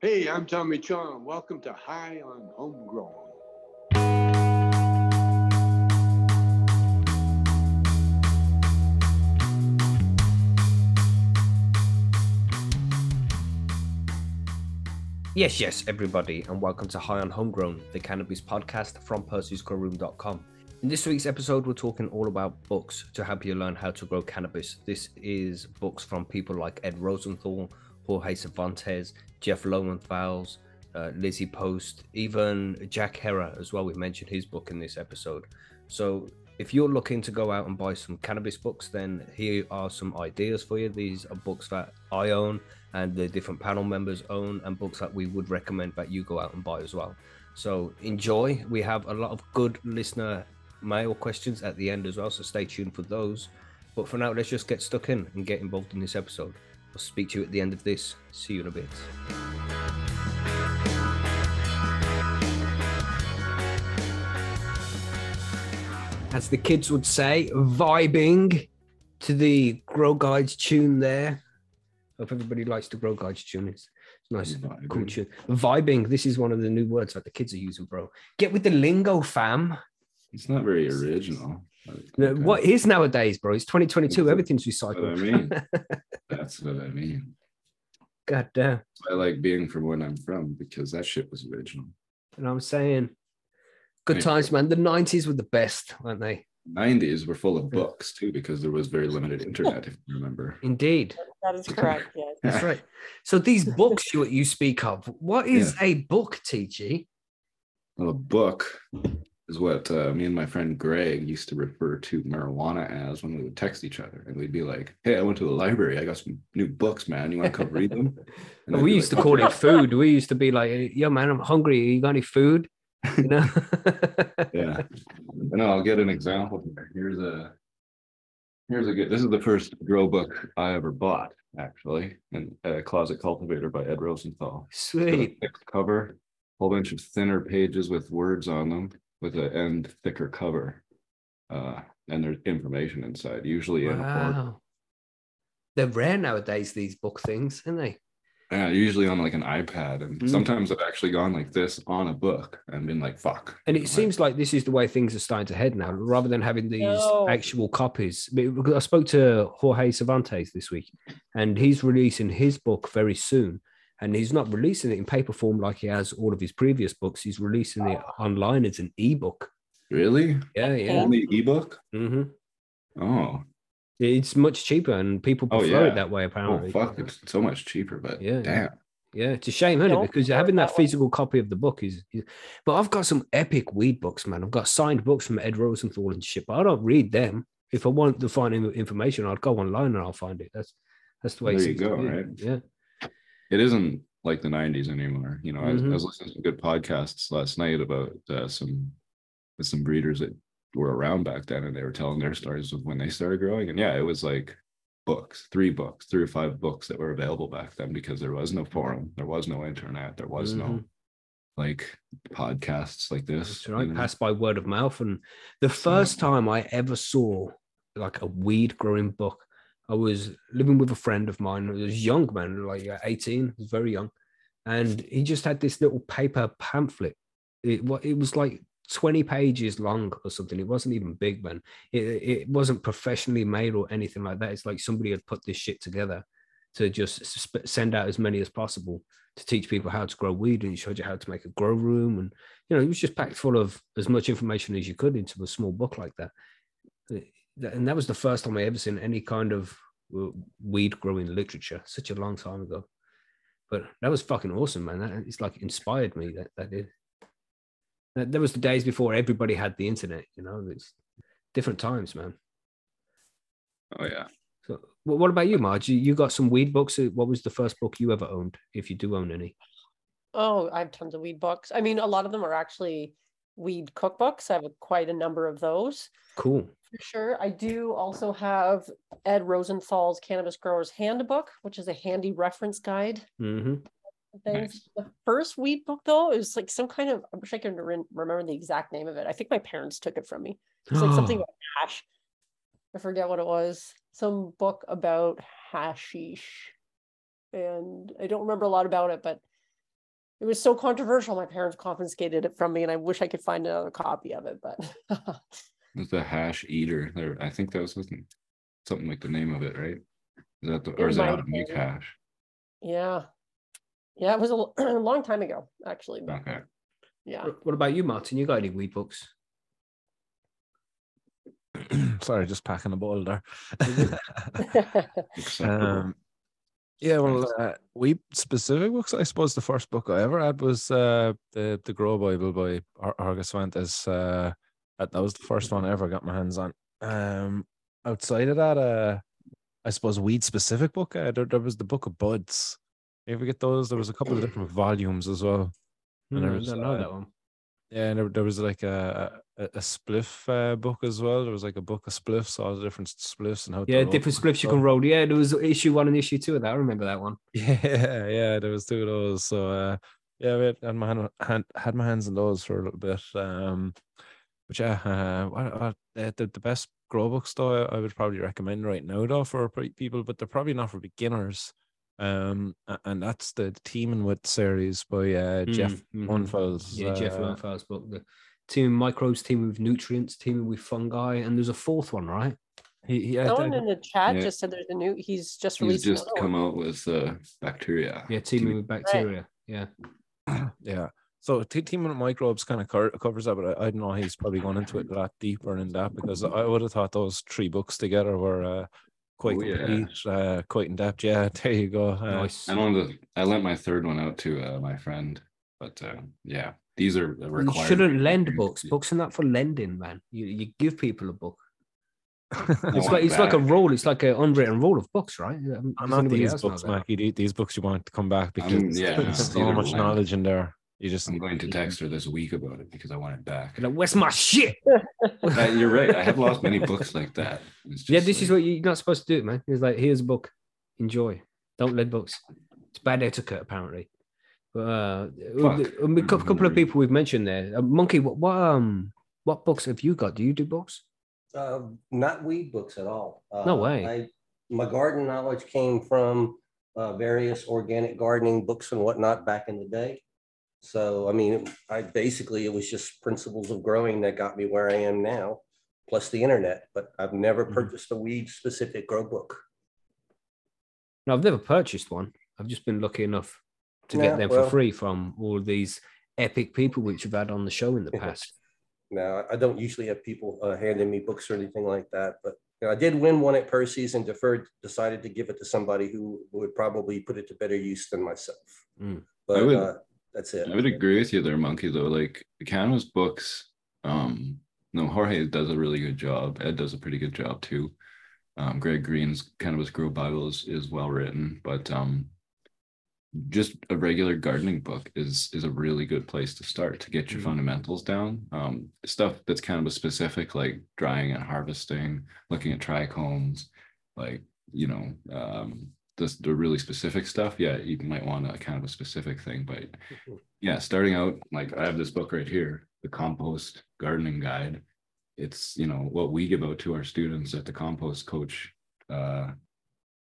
Hey, I'm Tommy Chong. Welcome to High on Homegrown. Yes, yes, everybody, and welcome to High on Homegrown, the cannabis podcast from Percy'sGrowroom.com. In this week's episode, we're talking all about books to help you learn how to grow cannabis. This is books from people like Ed Rosenthal, Jorge Cervantes, Jeff Lowenfels, uh, Lizzie Post, even Jack Herer as well. We mentioned his book in this episode. So if you're looking to go out and buy some cannabis books, then here are some ideas for you. These are books that I own and the different panel members own, and books that we would recommend that you go out and buy as well. So enjoy. We have a lot of good listener mail questions at the end as well, so stay tuned for those. But for now, let's just get stuck in and get involved in this episode. I'll speak to you at the end of this. See you in a bit. As the kids would say, vibing to the Grow Guides tune there. Hope everybody likes the Grow Guides tune. It's, it's nice, Vibing. cool tune. Vibing. This is one of the new words that the kids are using, bro. Get with the lingo, fam. It's not very original. No, What is nowadays, bro? It's 2022. That's Everything's That's what I recycled. mean. That's what I mean. God damn. I like being from where I'm from because that shit was original. And I'm saying? Good Yeah. times, man. The 90s were the best, weren't they? 90s were full of books too because there was very limited internet, if you remember. Indeed. That is correct. Yes. That's right. So these books you you speak of, what is a book, TG? Well, a book is what uh, me and my friend Greg used to refer to marijuana as when we would text each other. And we'd be like, hey, I went to the library. I got some new books, man. You want to come read them? And we used like, to call it food. We used to be like, yo, man, I'm hungry. You got any food? You know? yeah. And I'll get an example here. Here's a here's a good this is the first grow book I ever bought, actually. And a closet cultivator by Ed Rosenthal. Sweet. cover, whole bunch of thinner pages with words on them, with an end thicker cover. Uh, and there's information inside, usually in a form, Wow. They're rare nowadays, these book things, aren't they? yeah, usually on like an iPad. And Mm. sometimes I've actually gone like this on a book and been like, fuck. And you it know, seems like this is the way things are starting to head now, rather than having these No. actual copies. I spoke to Jorge Cervantes this week, and he's releasing his book very soon. And he's not releasing it in paper form like he has all of his previous books. He's releasing it online as an ebook. really? Yeah, yeah. Only ebook? hmm Oh, It's much cheaper, and people Oh, prefer yeah. it that way. Apparently, oh fuck! It's so much cheaper, but Yeah, yeah. damn. Yeah, it's a shame, isn't it? Because prefer it having that that physical copy of the book is, is. But I've got some epic weed books, man. I've got signed books from Ed Rosenthal and shit, but I don't read them. If I want to find information, I'd go online and I'll find it. That's that's the way. it There you go, right? Yeah. It isn't like the '90s anymore. You know, I, was. I was listening to some good podcasts last night about uh, some some breeders that were around back then, and they were telling their stories of when they started growing. And yeah, it was like books, three books, three or five books that were available back then because there was no forum, there was no internet, there was no Mhm. like podcasts like this. That's right. you know? Passed by word of mouth. And the first time I ever saw like a weed growing book, I was living with a friend of mine. He was young, man, like uh, 18, he was very young. And he just had this little paper pamphlet. It, it was like 20 pages long or something. It wasn't even big, man. It, it wasn't professionally made or anything like that. It's like somebody had put this shit together to just sp- send out as many as possible to teach people how to grow weed. And he showed you how to make a grow room and you know, it was just packed full of as much information as you could into a small book like that. That- And that was the first time I ever seen any kind of weed growing literature, such a long time ago. But that was fucking awesome, man. That it's like inspired me. That that did. That, that was the days before everybody had the internet. You know, it's different times, man. Oh yeah. So, wh- what about you, Marge? You, you got some weed books. Uh, What was the first book you ever owned, if you do own any? Oh, I have tons of weed books. I mean, a lot of them are actually weed cookbooks. I have quite a number of those Cool. For sure. I do also have Ed Rosenthal's Cannabis Growers Handbook, which is a handy reference guide. hmm and Things. The first weed book though is like some kind of. I wish I could re- remember the exact name of it. I think my parents took it from me. It's like something about hash. I forget what it was. Some book about hashish. And I don't remember a lot about it, but it was so controversial. My parents confiscated it from me, and I wish I could find another copy of it. But It's the hash eater. There, I think that was something, something like the name of it, right? Is that the, or It is that how might to make hash? yeah, yeah, it was a long time ago, actually. But Okay. yeah, What what about you, Martin? You got any weed books? Sorry, just packing a bottle there. Um, yeah, well, uh, we specific books. I suppose the first book I ever had was uh, the the Grow Bible by Ar- Argus Fuentes. Uh, that, that was the first one I ever got my hands on. Um, outside of that, uh, I suppose weed specific book. Uh, there, there was the Book of Buds. You ever get those? There was a couple of different volumes as well. And there Hmm, I was, don't know uh, that one. Yeah, and there, there was like a a, a spliff uh, book as well. There was like a book of spliffs, all the different spliffs and how. Yeah, different spliffs you can roll. Yeah, there was issue one and issue two of that. I remember that one. Yeah, yeah, there was two of those. So uh yeah, I had, my hand had my hands on those for a little bit. Um but yeah, uh what, what, the, the the best grow books though I, I would probably recommend right now though for people, but they're probably not for beginners. Um and that's the Teaming with series by uh Jeff Mm, mhm. Unfels. Yeah, Jeff uh, Lundfeld's book. The team microbes, team with nutrients, team with fungi, and there's a fourth one, right? He, he, I no in the chat Yeah. just said there's a new. He's just released. He's just come out with uh, bacteria. Yeah, teaming with bacteria. Yeah. yeah. So te- teaming with microbes kind of co- covers that, but I, I don't know. He's probably gone into it a lot deeper in that because I would have thought those three books together were uh, quite Oh, yeah. uh, quite in depth. Yeah, there you go. Uh, Nice. I know the I lent my third one out to uh, my friend, but uh, yeah, these are the You shouldn't lend books. Books are not for lending, man. You you give people a book. It's like it's like a rule. It's like an unwritten rule of books, right? I'm not these books, that? Mackie. These books you want to come back because Um, yeah, there's so much knowledge in there. You just I'm going to text her this week about it because I want it back. You're like, Where's my shit? Uh, you're right. I have lost many books like that. It's yeah, just this is what you're not supposed to do, man. It's like here's a book, enjoy. Don't lend books. It's bad etiquette, apparently. But uh, Fuck. a a couple of people we've mentioned there. Uh, Monkey, what, what um what books have you got? Do you do books? Uh, not weed books at all. No Uh, way. I, my garden knowledge came from uh, various organic gardening books and whatnot back in the day. So, I mean, I basically, it was just principles of growing that got me where I am now, plus the internet, but I've never Mhm. purchased a weed specific grow book. No, I've never purchased one. I've just been lucky enough to get them well- for free from all these epic people which we've had on the show in the past. No, I don't usually have people uh, handing me books or anything like that, but you know, I did win one at Percy's and deferred, decided to give it to somebody who would probably put it to better use than myself. Mm. But would- uh, that's it. I would agree with you there, Monkey. Though, like Canvas books, um, no, Jorge does a really good job. Ed does a pretty good job too. Um, Greg Green's Cannabis Grow Bible is, is well written, but um, just a regular gardening book is is a really good place to start to get your Mhm. fundamentals down. Um, stuff that's cannabis specific, like drying and harvesting, looking at trichomes, like you know, um, this the really specific stuff. Yeah, you might want a kind of a specific thing, but yeah, starting out like I have this book right here, the compost gardening guide. It's you know what we give out to our students at the compost coach uh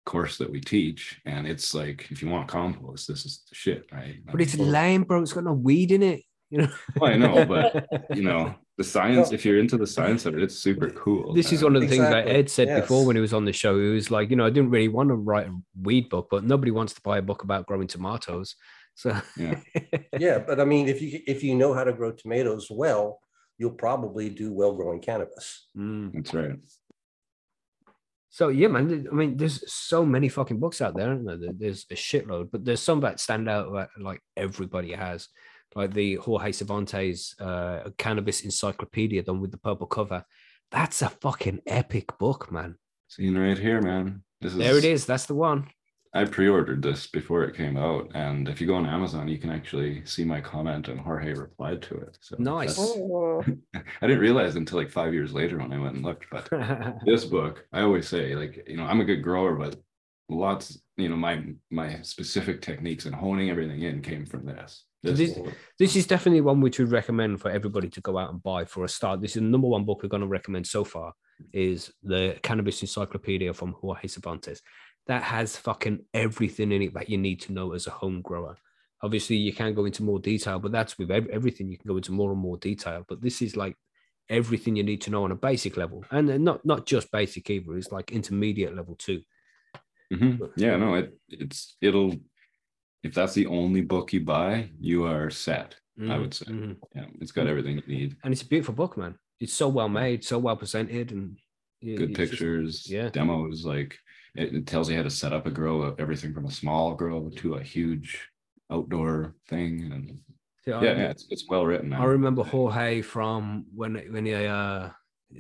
course that we teach and it's like if you want compost this is the shit right But it's lame, bro. It's got no weed in it. You know. Well, I know, but you know the science if you're into the science of it it's super cool This is one of the things that Exactly, Ed said before when he was on the show. He was like, you know, I didn't really want to write a weed book, but nobody wants to buy a book about growing tomatoes. So Yeah. Yeah, but I mean, if you, if you know how to grow tomatoes well, you'll probably do well growing cannabis. Mm. that's right So yeah, man. I mean, there's so many fucking books out there. Aren't there? There- There's a shitload, but there's some that stand out that like everybody has, like the Jorge Cervantes uh, Cannabis Encyclopedia, done with the purple cover. That's a fucking epic book, man. seen right here man this is There it is. That's the one. I pre-ordered this before it came out, and if you go on Amazon, you can actually see my comment, and Jorge replied to it. So Nice. Oh, I didn't realize until like five years later when I went and looked. But this book, I always say, like you know, I'm a good grower, but lots, you know, my my specific techniques and honing everything in came from this. So This- this- is definitely one which we recommend for everybody to go out and buy for a start. This is the number one book we're going to recommend so far is the Cannabis Encyclopedia from Jorge Cervantes. That has fucking everything in it that you need to know as a home grower. Obviously, you can go into more detail, but that's with everything. You can go into more and more detail. But this is like everything you need to know on a basic level, and not not just basic either. It's like intermediate level too. Mhm. Yeah, no, it it's it'll if that's the only book you buy, you are set. I Mhm, would say. mhm. Yeah, it's got everything you need. And it's a beautiful book, man. It's so well made, so well presented, and yeah, Good it's just- pictures, yeah. demos, like it, it tells you how to set up a grow, everything from a small grow to a huge outdoor thing. And Yeah, I- yeah, yeah, it's, it's well written. I remember Jorge from when when he uh,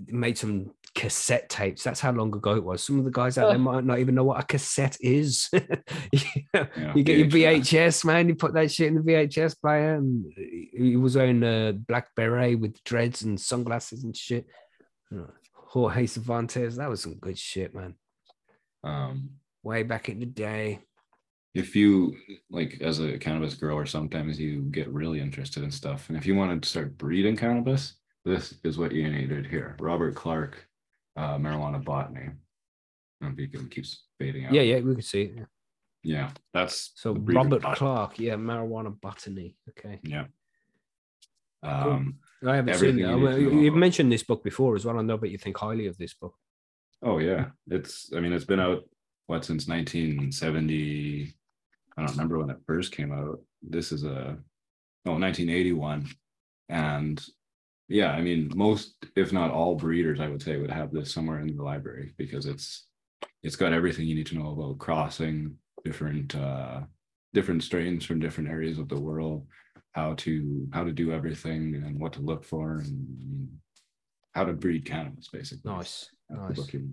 made some cassette tapes. That's how long ago it was. Some of the guys out there might not even know what a cassette is. you, Yeah, you get your VHS. VHS, man. You put that shit in the VHS player, and he was wearing a black beret with dreads and sunglasses and shit. Uh, Jorge Cervantes, that was some good shit, man. Um, Way back in the day. if you like as a cannabis grower sometimes you get really interested in stuff and if you wanted to start breeding cannabis this is what you needed here robert clarke uh marijuana botany I don't know if you can keeps fading out Yeah, yeah, we can see it. yeah. yeah that's So Robert bot- Clarke, yeah, marijuana botany. Okay. yeah um I haven't seen it. you I need to mean, know You've about- mentioned this book before as well. I know, but you think highly of this book. oh yeah it's i mean it's been out what since 1970 i don't remember when it first came out this is a oh 1981 and yeah i mean most if not all breeders i would say would have this somewhere in the library because it's it's got everything you need to know about crossing different uh different strains from different areas of the world how to how to do everything and what to look for and I mean, how to breed cannabis basically Nice, That's nice. book you-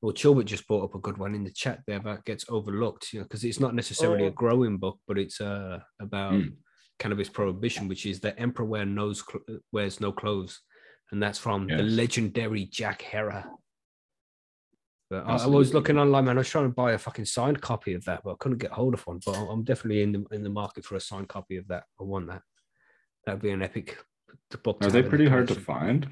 Well, Chilbert just brought up a good one in the chat there that gets overlooked, you know, because it's not necessarily a Oh. growing book, but it's uh about Mm. Cannabis prohibition, which is the emperor wear knows cl- wears no clothes, and that's from the legendary Jack Herer. But I, I was looking online, man. I was trying to buy a fucking signed copy of that, but I couldn't get hold of one. But I'm- definitely in the in the market for a signed copy of that. I want that. That'd be an epic book. Are they have in the pretty hard to find?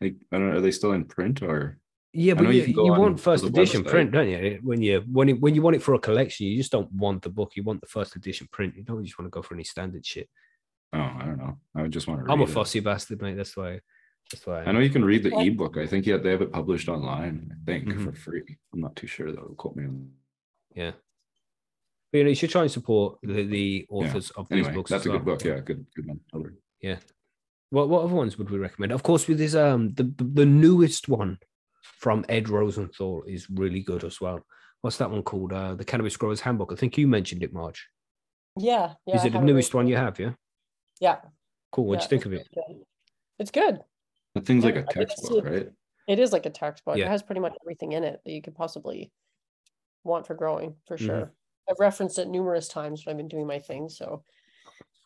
Like, I don't know, are they still in print or? Yeah, but you, you you, can go on want first edition website. print, don't you? When you when it, when you want it for a collection, you just don't want the book. You want the first edition print. You don't just want to go for any standard shit. Oh, I don't know. I would just want to. I'm a read it. fussy bastard, mate. That's why. That's why. I know you can read the What? ebook. I think yeah, they have it published online. I think Mhm. for free. I'm not too sure though. Quote me on. Yeah. But you know, you should try and support the, the authors of these Anyway, books. that's as a good book. Yeah, good, good one. Yeah. What what other ones would we recommend? Of course, with this um the the the newest one from Ed Rosenthal is really good as well. What's that one called? Uh, the Cannabis Growers Handbook. I think you mentioned it, Marge. Yeah. yeah is I it the newest one you have? Yeah. Yeah. Cool. What'd yeah, you think of it? really good. It's good. That thing's like Yeah, a I think it's textbook, a- right? It is like a textbook. Yeah. It has pretty much everything in it that you could possibly want for growing, for Mhm. sure. I've referenced it numerous times when I've been doing my thing. So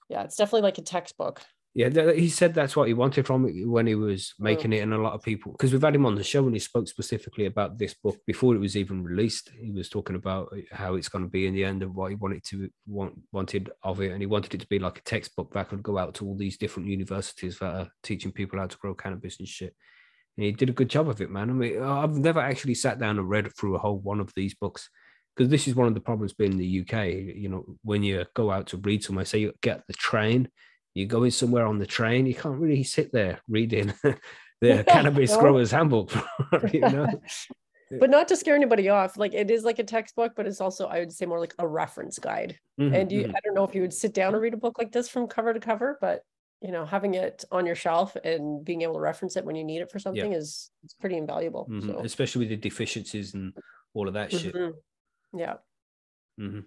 yeah, it's definitely like a textbook. Yeah, he said that's what he wanted from it when he was oh. making it, and a lot of people because we've had him on the show and he spoke specifically about this book before it was even released. He was talking about uh, how it's going to be in the end and what he wanted to want wanted of it, and he wanted it to be like a textbook that could go out to all these different universities that are teaching people how to grow cannabis and shit. And he did a good job of it, man. I mean, I've never actually sat down and read through a whole one of these books because this is one of the problems being in the UK. You know, when you go out to read somewhere, say you get the train, you go in somewhere on the train, you can't really sit there reading the cannabis No. growers handbook. you know, but not to scare anybody off. Like it is like a textbook, but it's also, I would say, more like a reference guide. Mhm, and you mhm. i don't know if you would sit down and read a book like this from cover to cover but you know having it on your shelf and being able to reference it when you need it for something is it's pretty invaluable Mhm, so especially with the deficiencies and all of that shit. Mhm. yeah Mhm.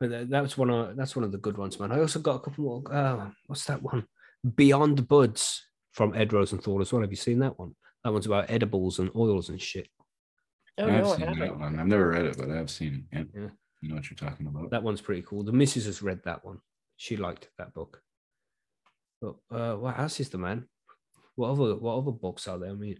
But that, was one of that's one of the good ones, man. I also got a couple more. Uh, what's that one? Beyond Buds from Ed Rosenthal as well. Have you seen that one? That one's about edibles and oils and shit. oh I've no i seen that one. I've never read it, but I've seen it. Yeah. Yeah. You know what you're talking about. That one's pretty cool. The missus has read that one. She liked that book. But uh, what else is the man? What other what other books are there? I mean,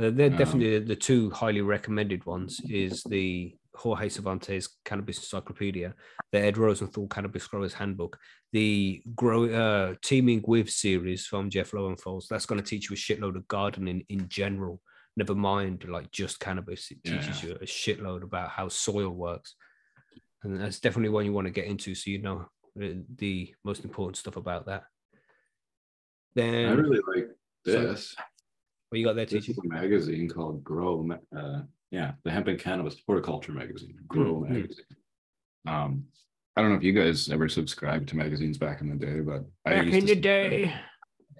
uh, they're Um, definitely the two highly recommended ones. Is the Jorge Cervantes Cannabis Encyclopedia, the Ed Rosenthal Cannabis Growers Handbook, the Grow uh, Teaming with series from Jeff Lowenfels. That's going to teach you a shitload of gardening in general. Never mind like just cannabis. It Yeah, teaches you a shitload about how soil works. and that's definitely one you want to get into, so you know the, the most important stuff about that. Then I really like So- this. what you got there, This is a magazine called Grow. Uh, yeah, the Hemp and Cannabis Horticulture magazine. Grow Hmm, hmm. magazine. Um, I don't know if you guys ever subscribed to magazines back in the day, but I Back used in to the day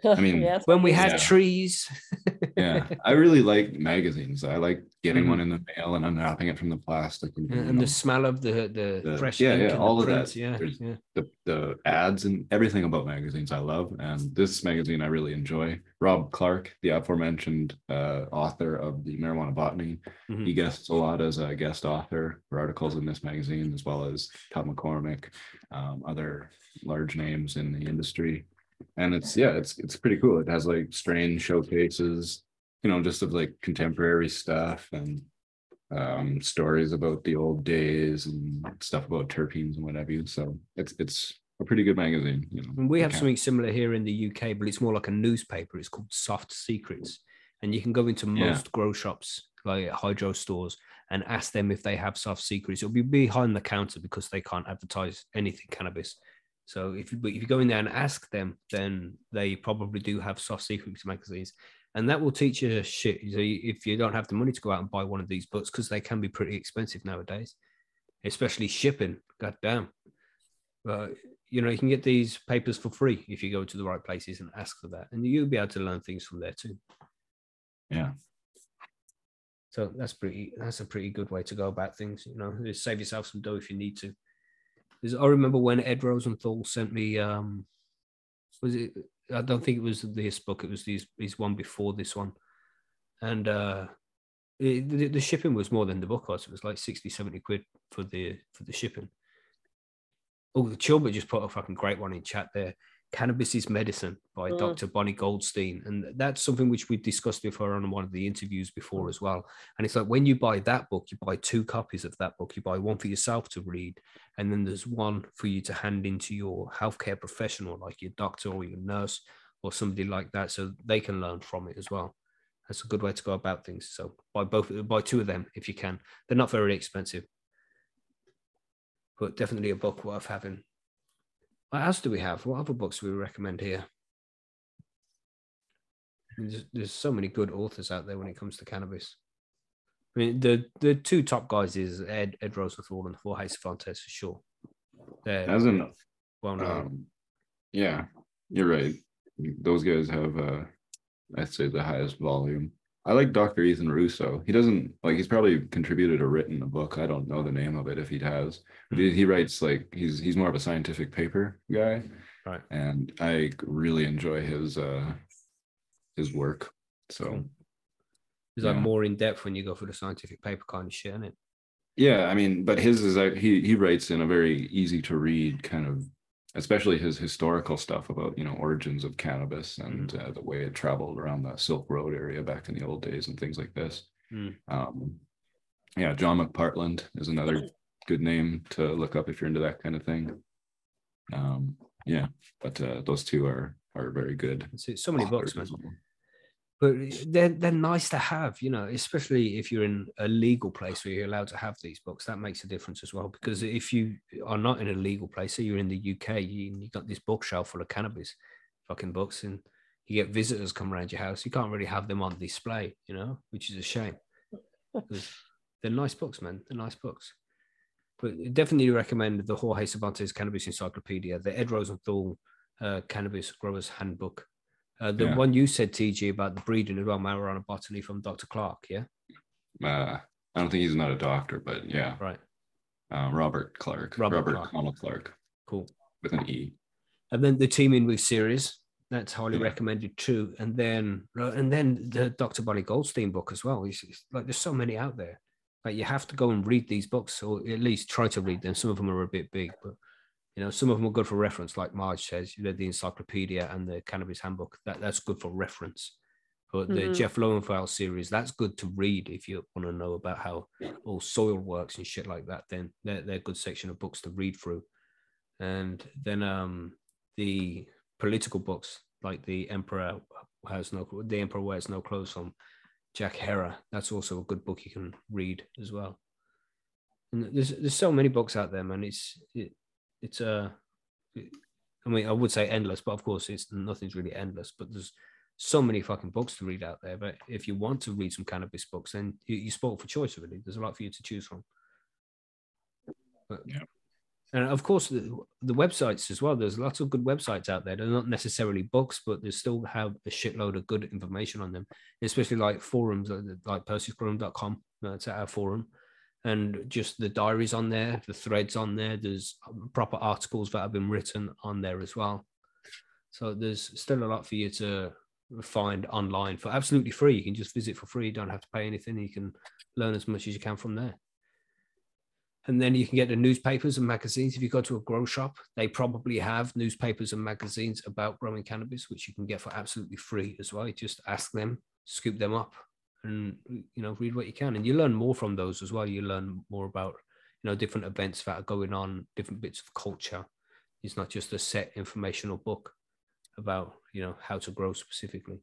I mean, Yes, when we had Yeah. trees. yeah, I really like magazines. I like getting Mhm. one in the mail and unwrapping it from the plastic and, and, and the smell of the the, The- fresh yeah, ink yeah, and the all of that. Yeah, There's- yeah. the the ads and everything about magazines I love. And this magazine I really enjoy. Rob Clarke, the aforementioned uh, author of the Marijuana Botany, Mhm. he guests a lot as a guest author for articles in this magazine, as well as Todd McCormick, um, other large names in the industry. And it's yeah, it's it's pretty cool. It has like strain showcases, you know, just of like contemporary stuff and um stories about the old days and stuff about terpenes and what have you. So it's it's a pretty good magazine, you know. And we have something similar here in the UK, but it's more like a newspaper. It's called Soft Secrets. And you can go into Yeah. most grow shops, like hydro stores, and ask them if they have soft secrets. It'll be behind the counter because they can't advertise anything cannabis. So if you, but if you go in there and ask them, then they probably do have soft secrets magazines. And that will teach you shit. So if you don't have the money to go out and buy one of these books, because they can be pretty expensive nowadays, especially shipping. God damn. But you know, you can get these papers for free if you go to the right places and ask for that. And you'll be able to learn things from there too. Yeah. So that's pretty that's a pretty good way to go about things. You know, just save yourself some dough if you need to. I remember when Ed Rosenthal sent me um was it I don't think it was this book, it was these his one before this one. And uh it, the, the shipping was more than the book was. It was like 60, 70 quid for the for the shipping. Oh, the Chilbert just put a fucking great one in chat there. Cannabis is Medicine by Mm. Dr. Bonnie Goldstein. And that's something which we've discussed with her on one of the interviews before as well. And it's like when you buy that book, you buy two copies of that book. You buy one for yourself to read, and then there's one for you to hand into your healthcare professional, like your doctor or your nurse or somebody like that, so they can learn from it as well. That's a good way to go about things. So buy both, buy two of them if you can. They're not very expensive, but definitely a book worth having. What else do we have? What other books do we recommend here? There's, there's so many good authors out there when it comes to cannabis. I mean, the the two top guys is Ed Ed Rosenthal and Jorge Cervantes for sure. They're As well known. Um, yeah, you're right. Those guys have, uh, I'd say, the highest volume. I like Dr. Ethan Russo. He doesn't like. He's probably contributed or written a book. I don't know the name of it if he has. But he, he writes like he's he's more of a scientific paper guy, Right. and I really enjoy his uh his work. So. It's like yeah. more in depth when you go for the scientific paper kind of shit, isn't it? Yeah, I mean, but his is like he he writes in a very easy to read kind of, especially his historical stuff about you know origins of cannabis and uh, the way it traveled around the Silk Road area back in the old days and things like this. Mm. Um, yeah, John McPartland is another good name to look up if you're into that kind of thing. Um, yeah, but uh, those two are are very good. It's, it's so many books, man. But they're they're nice to have, you know, especially if you're in a legal place where you're allowed to have these books. That makes a difference as well. Because if you are not in a legal place, so you're in the UK, you you got this bookshelf full of cannabis, fucking books, and you get visitors come around your house. You can't really have them on display, you know, which is a shame. they're nice books, man. They're nice books. But definitely recommend the Jorge Cervantes Cannabis Encyclopedia, the Ed Rosenthal uh, Cannabis Growers Handbook. Uh, the Yeah. one you said, TG, about the breeding as well, marijuana botany from Dr. Clarke, yeah? Uh, I don't think he's not a doctor, but yeah, Right. uh, Robert Clarke, Robert Robert, Clarke. Connell Clarke Cool. with an E. And then the teaming with series, that's highly Yeah. recommended too. And then uh, and then the Dr. Bonnie Goldstein book as well. It's, it's like there's so many out there. Like you have to go and read these books, or at least try to read them. Some of them are a bit big, but you know, some of them are good for reference, like Marge says, you know, the encyclopedia and the cannabis handbook. That that's good for reference. But the Mhm. Jeff Lowenfels series, that's good to read if you want to know about how all soil works and shit like that. Then they're, they're a good section of books to read through. And then um the political books like the Emperor has no the Emperor wears no clothes from Jack Herer. That's also a good book you can read as well. And there's there's so many books out there, man. It's it, it's uh, I mean, I would say endless, but of course, it's nothing's really endless. But there's so many fucking books to read out there. But if you want to read some cannabis books, then you, you spoke for choice already. There's a lot for you to choose from. But, Yeah. And of course, the, the websites as well. There's lots of good websites out there. They're not necessarily books, but they still have a shitload of good information on them, especially like forums like, like perseusforum.com. That's our forum. And just the diaries on there, the threads on there. There's um, proper articles that have been written on there as well. So there's still a lot for you to find online for absolutely free. You can just visit for free. You don't have to pay anything. You can learn as much as you can from there. And then you can get the newspapers and magazines. If you go to a grow shop, they probably have newspapers and magazines about growing cannabis, which you can get for absolutely free as well. You just ask them, scoop them up, and you know, read what you can. And you learn more from those as well. You learn more about, you know, different events that are going on, different bits of culture. It's not just a set informational book about, you know, how to grow specifically.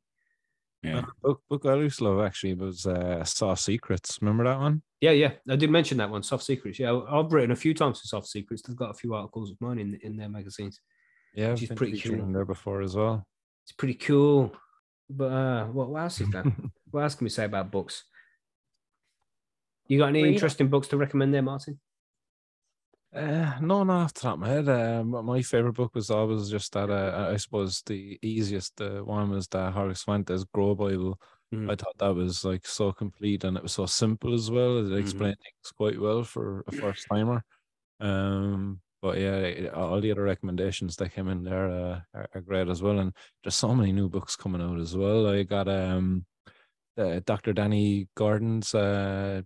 Yeah. Uh, book book I used to love actually was uh, Soft Secrets. Remember that one? Yeah, yeah, I did mention that one, Soft Secrets. Yeah, I've written a few times for Soft Secrets. They've got a few articles of mine in in their magazines. Yeah, Which I've been pretty cool. in there before as well. It's pretty cool. But uh, what, what else is there? what else can we say about books? You got any Read 'em. interesting books to recommend there, Martin? Uh, no, not off the top of my head. Um, my favorite book was always just that. Uh, I suppose the easiest uh, one was the Horace Fuentes Grow Bible. Mhm. I thought that was like so complete and it was so simple as well. It Mhm. explained things quite well for a first timer. Um, but yeah, all the other recommendations that came in there uh, are, are great as well. And there's so many new books coming out as well. I got um, uh, Dr. Dani Gordon's uh,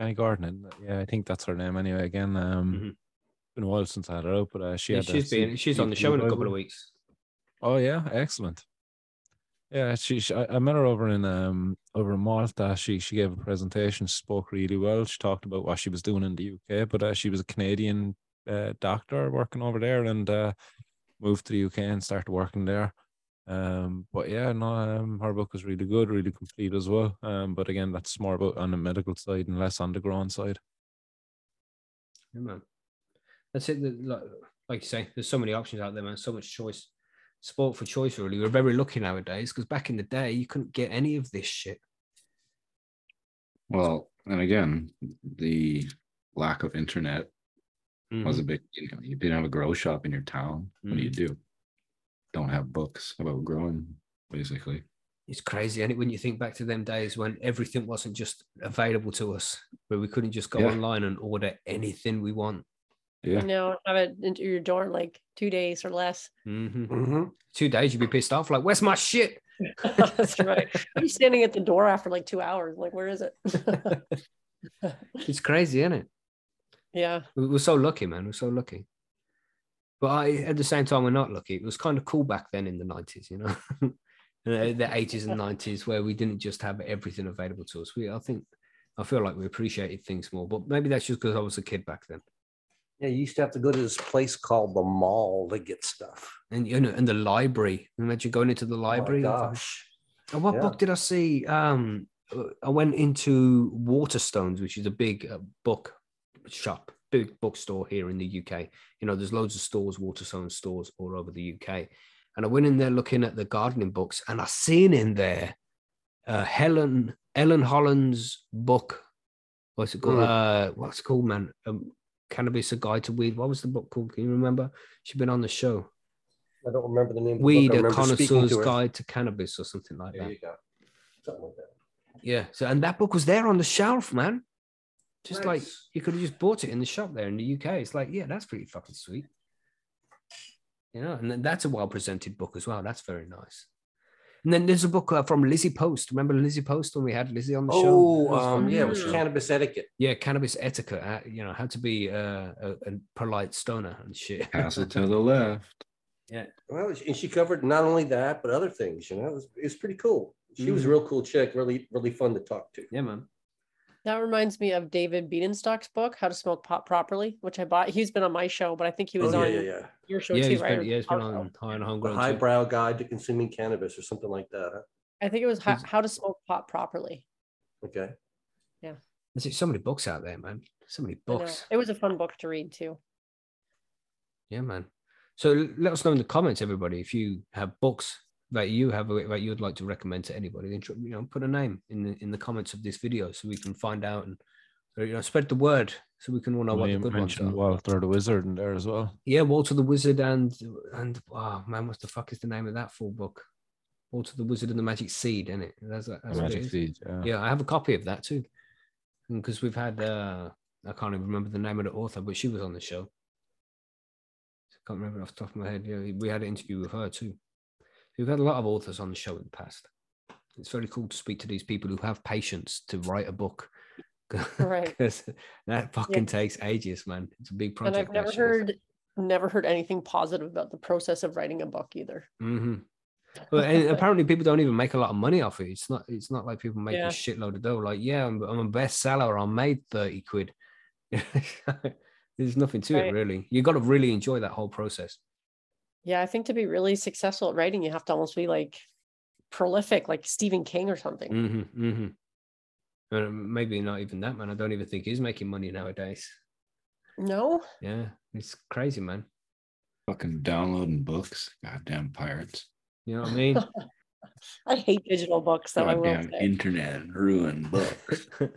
Dani Gordon. Yeah, I think that's her name anyway. Again, um, Mhm. been a while since I had her out, but uh, she Yeah, she's been she's on the show in a couple of weeks. Oh yeah, excellent. Yeah, she, she I met her over in um over in Malta. She she gave a presentation, spoke really well. She talked about what she was doing in the UK, but uh, she was a Canadian uh, doctor working over there and uh, moved to the UK and started working there. Um, but yeah, no, um, her book was really good, really complete as well. Um, but again, that's more about on the medical side and less on the grown side. Yeah, man. That's it. Like, like you say, there's so many options out there, man. So much choice. Sport for choice, really. We're very lucky nowadays because back in the day, you couldn't get any of this shit. Well, and again, the lack of internet was Mhm. a big, you know, you didn't have a grow shop in your town. What do you do? Don't have books about growing, basically. It's crazy, and it when you think back to them days when everything wasn't just available to us, where we couldn't just go Yeah. online and order anything we want. Yeah. You know, have it into your door like two days or less. Mhm. hmm Two days, you'd be pissed off. Like, where's my shit? That's right. I'm standing at the door after like two hours. Like, where is it? It's crazy, isn't it? yeah. We- We're so lucky, man. We're so lucky. But I, at the same time, we're not lucky. It was kind of cool back then in the nineties, you know, the the eighties and nineties, where we didn't just have everything available to us. We, I think, I feel like we appreciated things more. But maybe that's just because I was a kid back then. Yeah, you used to have to go to this place called the mall to get stuff. And you know, and the library. Imagine going into the library. Oh my library. gosh. And what Yeah. book did I see? Um, uh, I went into Waterstones, which is a big uh, book shop, big bookstore here in the UK. You know, there's loads of stores, Waterstones stores all over the UK. And I went in there looking at the gardening books, and I seen in there uh, Helen Ellen Holland's book. What's it called? Mm. Uh, what's it called, man? Um, Cannabis: A Guide to Weed. What was the book called? Can you remember? She's been on the show. I don't remember the name. Weed: A Connoisseur's to. Guide to Cannabis, or something like There that. you go. Something like that. Yeah. So and that book was there on the shelf, man. Just like you could have just bought it in the shop there in the UK. It's like, yeah, that's pretty fucking sweet. You know, and that's a well presented book as well. That's very nice. And then there's a book uh, from Lizzie Post. Remember Lizzie Post when we had Lizzie on the show? Oh, um, yeah, it was awesome. cannabis etiquette. yeah, cannabis etiquette. uh, you know, how to be uh, a, a polite stoner and shit. Pass it to the left. Yeah. Well, and she covered not only that, but other things. You know, it was, it was pretty cool. She was a Mhm. real cool chick. Really, really fun to talk to. yeah, man. That reminds me of David Bienenstock's book, How to Smoke Pot Properly, which I bought. He's been on my show, but I think he was Oh, yeah, on yeah, yeah. your show Yeah, too, he's right? been, yeah, he's been Our on High and The Homegrown. too. highbrow guide to consuming cannabis or something like that. huh? I think it was how, how to Smoke Pot Properly. Okay. Yeah. There's so many books out there, man. So many books. It was a fun book to read too. Yeah, man. So let us know in the comments, everybody, if you have books that you have that you'd like to recommend to anybody. Then you know, put a name in the in the comments of this video so we can find out and uh, you know spread the word so we can all know what the good ones are. Walter the Wizard in there as well. Yeah, Walter the Wizard and and oh man, what the fuck is the name of that full book? Walter the Wizard and the Magic Seed, isn't it? That's, that's The Magic. Seed. Yeah. Yeah, I have a copy of that too. Because we've had uh I can't even remember the name of the author, but she was on the show. I can't remember off the top of my head. Yeah, we had an interview with her too. We've had a lot of authors on the show in the past. It's very cool to speak to these people who have patience to write a book. Right. Because that fucking takes ages, man. It's a big project. And. I've never heard never heard anything positive about the process of writing a book either. hmm Well, and apparently people don't even make a lot of money off it. It's not. It's not like people make Yeah. a shitload of dough. Like, yeah, I'm, I'm a bestseller. I made thirty quid. There's nothing to it really. You've got to really enjoy that whole process. Yeah, I think to be really successful at writing, you have to almost be like prolific, like Stephen King or something. Mm-hmm, mm-hmm. And maybe not even that man. I don't even think he's making money nowadays. No, Yeah, it's crazy, man. Fucking downloading books. Goddamn pirates. You know what I mean? I hate digital books. Though I will Goddamn say. internet ruined books.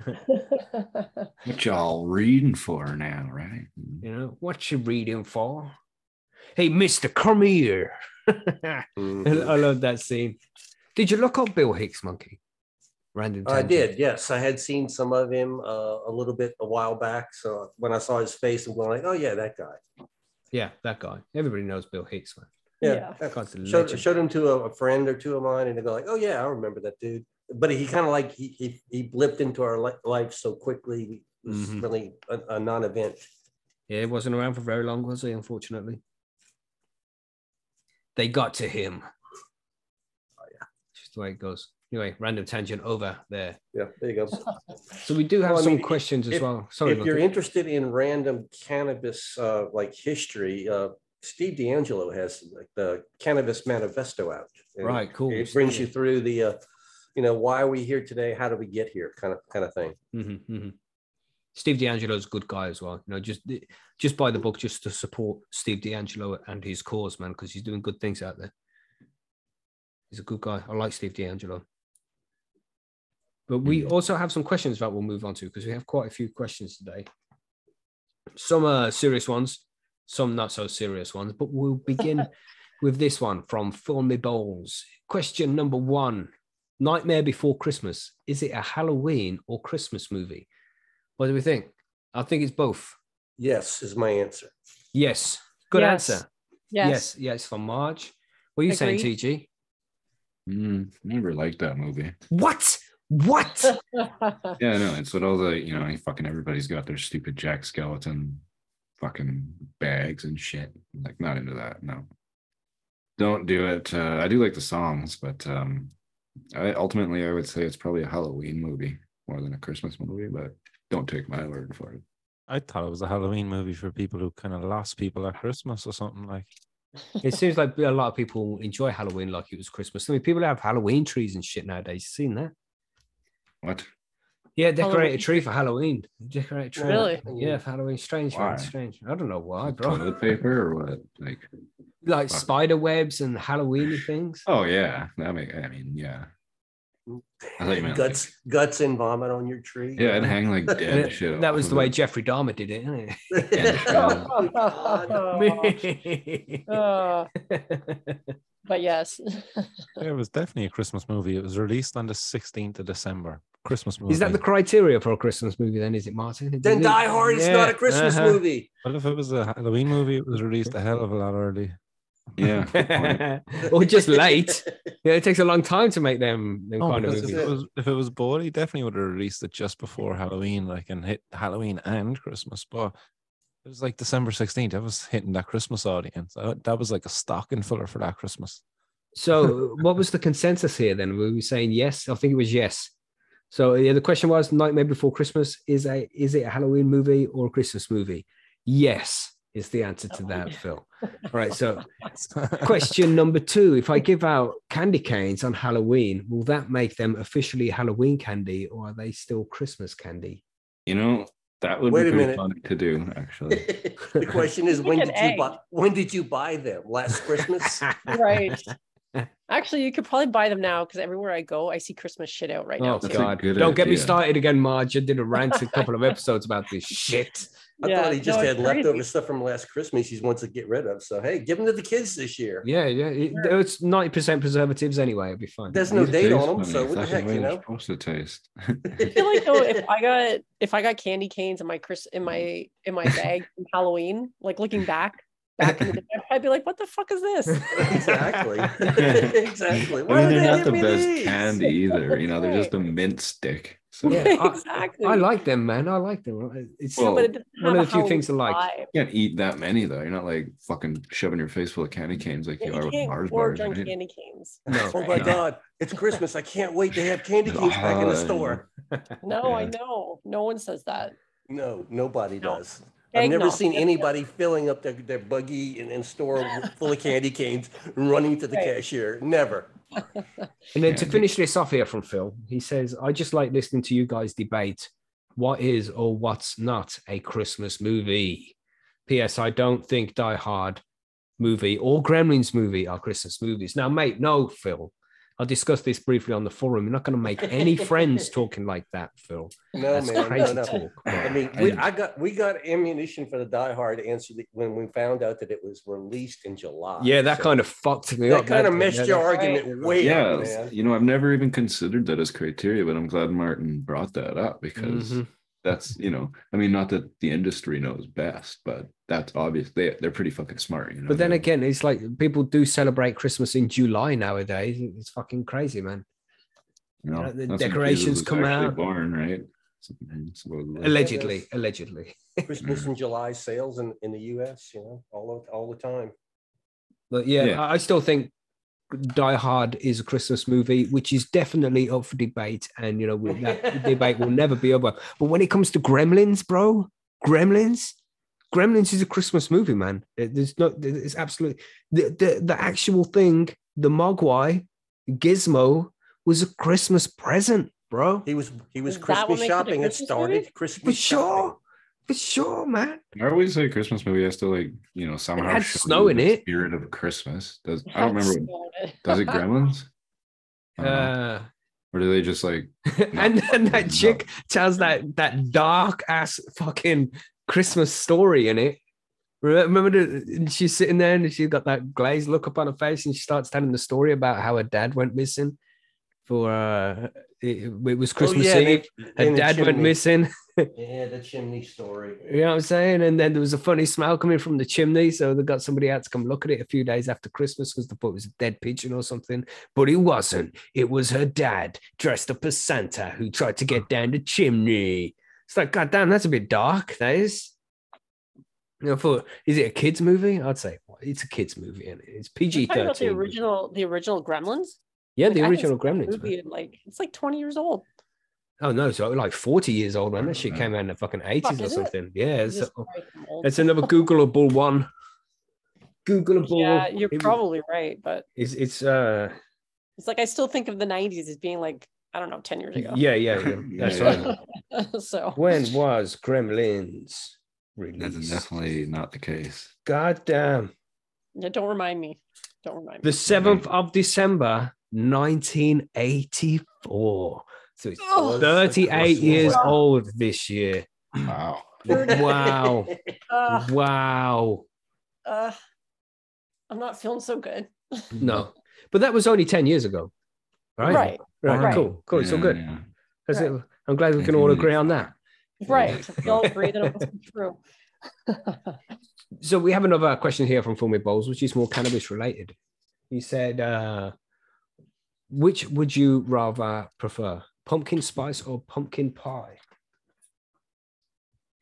What y'all reading for now, right? you know what you reading for? Hey, Mister, come here. Mhm. I love that scene. Did you look up Bill Hicks, monkey? Random. I did, yes. I had seen some of him uh, a little bit a while back. So when I saw his face, I'm going like, oh yeah, that guy. Yeah, that guy. Everybody knows Bill Hicks, man. Yeah. Yeah. That guy's a Showed, showed him to a, a friend or two of mine, and they go like, oh yeah, I remember that dude. But he kind of like he, he he blipped into our li- life so quickly. It was Mhm. really a, a non-event. Yeah, he wasn't around for very long, was he? Unfortunately, they got to him. Oh yeah, just the way it goes. Anyway, random tangent over there. Yeah, there you go. So we do have Well, I some mean, questions as well. Sorry, if you're interested in random cannabis uh, like history, uh, Steve DeAngelo has like the Cannabis Manifesto out. Right, cool. It brings you through the, uh, you know, why are we here today? How do we get here? Kind of kind of thing. hmm hmm Steve DeAngelo's a good guy as well. You know, just just buy the book just to support Steve DeAngelo and his cause, man, because he's doing good things out there. He's a good guy. I like Steve DeAngelo. But we hmm. also have some questions that we'll move on to because we have quite a few questions today. Some are serious ones, some not so serious ones. But we'll begin with this one from Filmy Bowls. Question number one Nightmare Before Christmas. Is it a Halloween or Christmas movie? What do we think? I think it's both. Yes, is my answer. Yes. Good Yes. answer. Yes. Yes. Yes. From Marge. What are you saying, Agreed. TG? Mm, never liked that movie. What? What? Yeah, no, it's what all the you know, fucking everybody's got their stupid Jack Skeleton fucking bags and shit. Like, not into that. No, don't do it. Uh, I do like the songs, but um, I ultimately I would say it's probably a Halloween movie more than a Christmas movie. But don't take my word for it. I thought it was a Halloween movie for people who kind of lost people at Christmas or something like. it seems like a lot of people enjoy Halloween like it was Christmas. I mean, people have Halloween trees and shit nowadays. You seen that? What? Yeah, decorate Halloween a tree for Halloween. Decorate a tree. Really? Yeah, for Halloween. Strange. Why? Strange. I don't know why, bro. Toilet paper or what? Like, Like Fuck. spider webs and Halloweeny things. oh yeah, that make. I mean, yeah. I thought you meant Guts, guts and vomit on your tree. Yeah, and hang like dead shit. that was the way. Jeffrey Dahmer did it, isn't Oh, God. it? Uh, but yes. It was definitely a Christmas movie. It was released on the 16th of December. Christmas movie. Is that the criteria for a Christmas movie? Then is it Martin? Then Die Hard is not a Christmas uh-huh. movie. Well, if it was a Halloween movie, it was released a hell of a lot early. Yeah. or just late. Yeah, it takes a long time to make them, them No, kind of because if it was if it was both, he definitely would have released it just before Halloween, like and hit Halloween and Christmas. But it was like December 16th. That was hitting that Christmas audience. That that was like a stocking filler for that Christmas. So, what was the consensus here then? Were we saying yes? I think it was yes. So, yeah, the question was Nightmare Before Christmas is a is it a Halloween movie or a Christmas movie? Yes, is the answer to that, Phil. All right. So, question number two: If I give out candy canes on Halloween, will that make them officially Halloween candy, or are they still Christmas candy? You know, that would Wait be a minute. fun to do, actually. the question is, when at did you buy? When did you buy them? Last Christmas? right. Actually, you could probably buy them now because everywhere I go, I see Christmas shit out right oh, now. Oh That's God! good Don't get me started again, Marge. I did a rant a couple of episodes about this shit. I Yeah, thought he just no, had it's crazy. leftover stuff from last Christmas. He wants to get rid of. So hey, give them to the kids this year. Yeah, yeah. It, Sure. It's ninety percent preservatives anyway. It'll be fine. There's no These date on them, so It's what the not heck, you know? Supposed to taste. I feel like though, if I got if I got candy canes in my Chris in my in my bag from Halloween, like looking back back in the day, I'd be like, what the fuck is this? exactly. exactly. I mean, they're they not the best these? candy either. You know, they're just a mint stick. So Yeah, you I- exactly. I like them, man. I like them. It's Well, it one of the few things I like. vibe. can't eat that many though. You're not like fucking shoving your face full of candy canes like Yeah, you you are with can't Mars gorge bars. on right? candy canes. no. Oh my No. God, it's Christmas. I can't wait to have candy canes back in the store. No, I know. No one says that. No, nobody No. does. I've never Eggnog. seen There we go. anybody filling up their, their buggy in, in store full of candy canes and running to the Right. cashier. Never. And then to finish this off here from Phil, he says, I just like listening to you guys debate what is or what's not a Christmas movie. P.S. I don't think Die Hard movie or Gremlins movie are Christmas movies. Now, mate, no, Phil. I discussed this briefly on the forum. You're not going to make any friends talking like that, Phil. No, That's man. Crazy no. talk. I mean, we, I got we got ammunition for the Die Hard answer the- when we found out that it was released in July. Yeah, that So kind of fucked me up. that up. kind of did. messed Yeah, your that- argument way Yeah, up, man. you know, I've never even considered that as criteria, but I'm glad Martin brought that up because Mhm. That's you know, I mean, not that the industry knows best, but that's obvious. They they're pretty fucking smart, you know. But then They- again, it's like people do celebrate Christmas in July nowadays. It's fucking crazy, man. you know, you know, the that's when Jesus decorations come out. born, right? Supposedly. Allegedly, yes. allegedly. Christmas in July sales in, in the US, you know, all, the- all the time. But yeah, Yeah. I I still think Die Hard is a Christmas movie, which is definitely up for debate, and you know that debate will never be over. But when it comes to Gremlins, bro, Gremlins, Gremlins is a Christmas movie, man. There's no, it's absolutely the the, the actual thing. The Mogwai Gizmo was a Christmas present, bro. He was he was Is that Christmas it shopping. It started movie? Christmas For sure, shopping. For sure, man. I always say Christmas movie has to like you know somehow had show snow in the it. Spirit of Christmas. Does I don't remember. snow in it. Does it Gremlins? I don't know. Uh, or do they just like and then that no. chick tells that that dark ass fucking Christmas story in it. Remember, the, and she's sitting there and she's got that glazed look up on her face, and she starts telling the story about how her dad went missing. For uh, it, it was oh, Christmas oh, yeah, Eve. they- Her in the dad went missing. Yeah, the chimney story. You know what I'm saying? And then there was a funny smell coming from the chimney. So they got somebody out to come look at it a few days after Christmas because they thought it was a dead pigeon or something. But it wasn't. It was her dad dressed up as Santa who tried to get down the chimney. It's like, God damn, that's a bit dark. That is. You know, for is it a kids movie? I'd say well, it's a kids movie, and it's PG You're talking about the thirteen. original, the original Gremlins. Yeah, Like, the original seen Gremlins. movie in, like it's like 20 years old. Oh no, so like forty years old, when That shit came out in the fucking eighties or is it? something. Yeah, It's it's, just like I'm old. it's another Googleable one. Googleable. yeah, you're It was- probably right, but It's it's uh it's like I still think of the 90s as being like I don't know 10 years ago. yeah yeah yeah that's Yeah, right. so When was Gremlins that's released? definitely not the case. God damn. yeah, don't remind me. Don't remind me. The seventh of December, nineteen eighty four. So it's Oh, thirty eight years Wow. old this year. Wow. Wow! Uh, wow! uh, I'm not feeling so good. No, but that was only ten years ago, right? Right, Right. Right. Cool. Cool. It's all good. yeah. That's Right. it. I'm glad we can all agree on that. right. We all agree that it wasn't true. So we have another question here from Fulmy Bowles, which is more cannabis related. He said, uh, which would you rather prefer, pumpkin spice or pumpkin pie?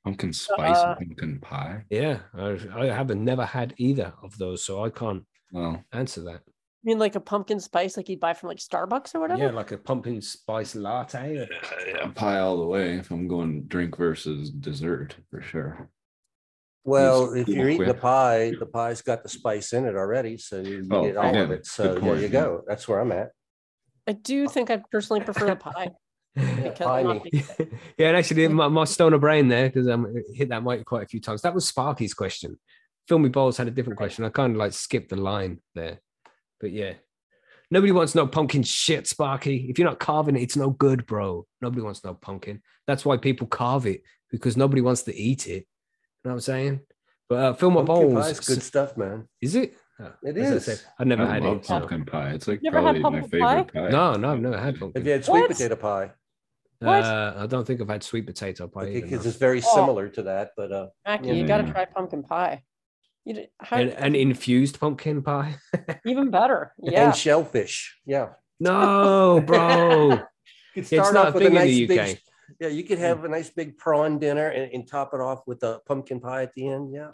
Pumpkin spice Uh, pumpkin pie. Yeah, I, I haven't never had either of those, so I can't Well, answer that. I mean, like a pumpkin spice, like you'd buy from like Starbucks or whatever. Yeah, like a pumpkin spice latte. yeah, pie all the way. If I'm going drink versus dessert, for sure. Well, if you're eating the pie, the pie's got the spice in it already, so you Oh, get all yeah, of it. So there you go. That's where I'm at. I do think I personally prefer the pie. Because pie I'm me. not big fan. yeah, and actually, my, my stoner brain there because I um, hit that mic quite a few times. That was Sparky's question. Filmy Bowls had a different Right. question. I kind of like skipped the line there, but yeah, nobody wants no pumpkin shit, Sparky. If you're not carving it, it's no good, bro. Nobody wants no pumpkin. That's why people carve it because nobody wants to eat it. You know what I'm saying? But uh, Filmer Pumpkin Bowls, pie is good stuff, man. is it? It as I is. said, I've never I had love it. so- pumpkin pie. It's like You had probably my pumpkin pie? favorite pie. No, no, I've never had pumpkin. Have pumpkin. you had sweet What? potato pie? What? Uh, I don't think I've had sweet potato pie. either, Because no. it's very Oh. similar to that, but uh, Mackie, Yeah. you got to Yeah. try pumpkin pie. You d- how, and, and infused pumpkin pie. even better. Yeah. and shellfish. Yeah. No, bro. You could It's start not off a with a thing in nice the big. UK. Yeah, you could have a nice big prawn dinner and, and top it off with a pumpkin pie at the end. Yeah.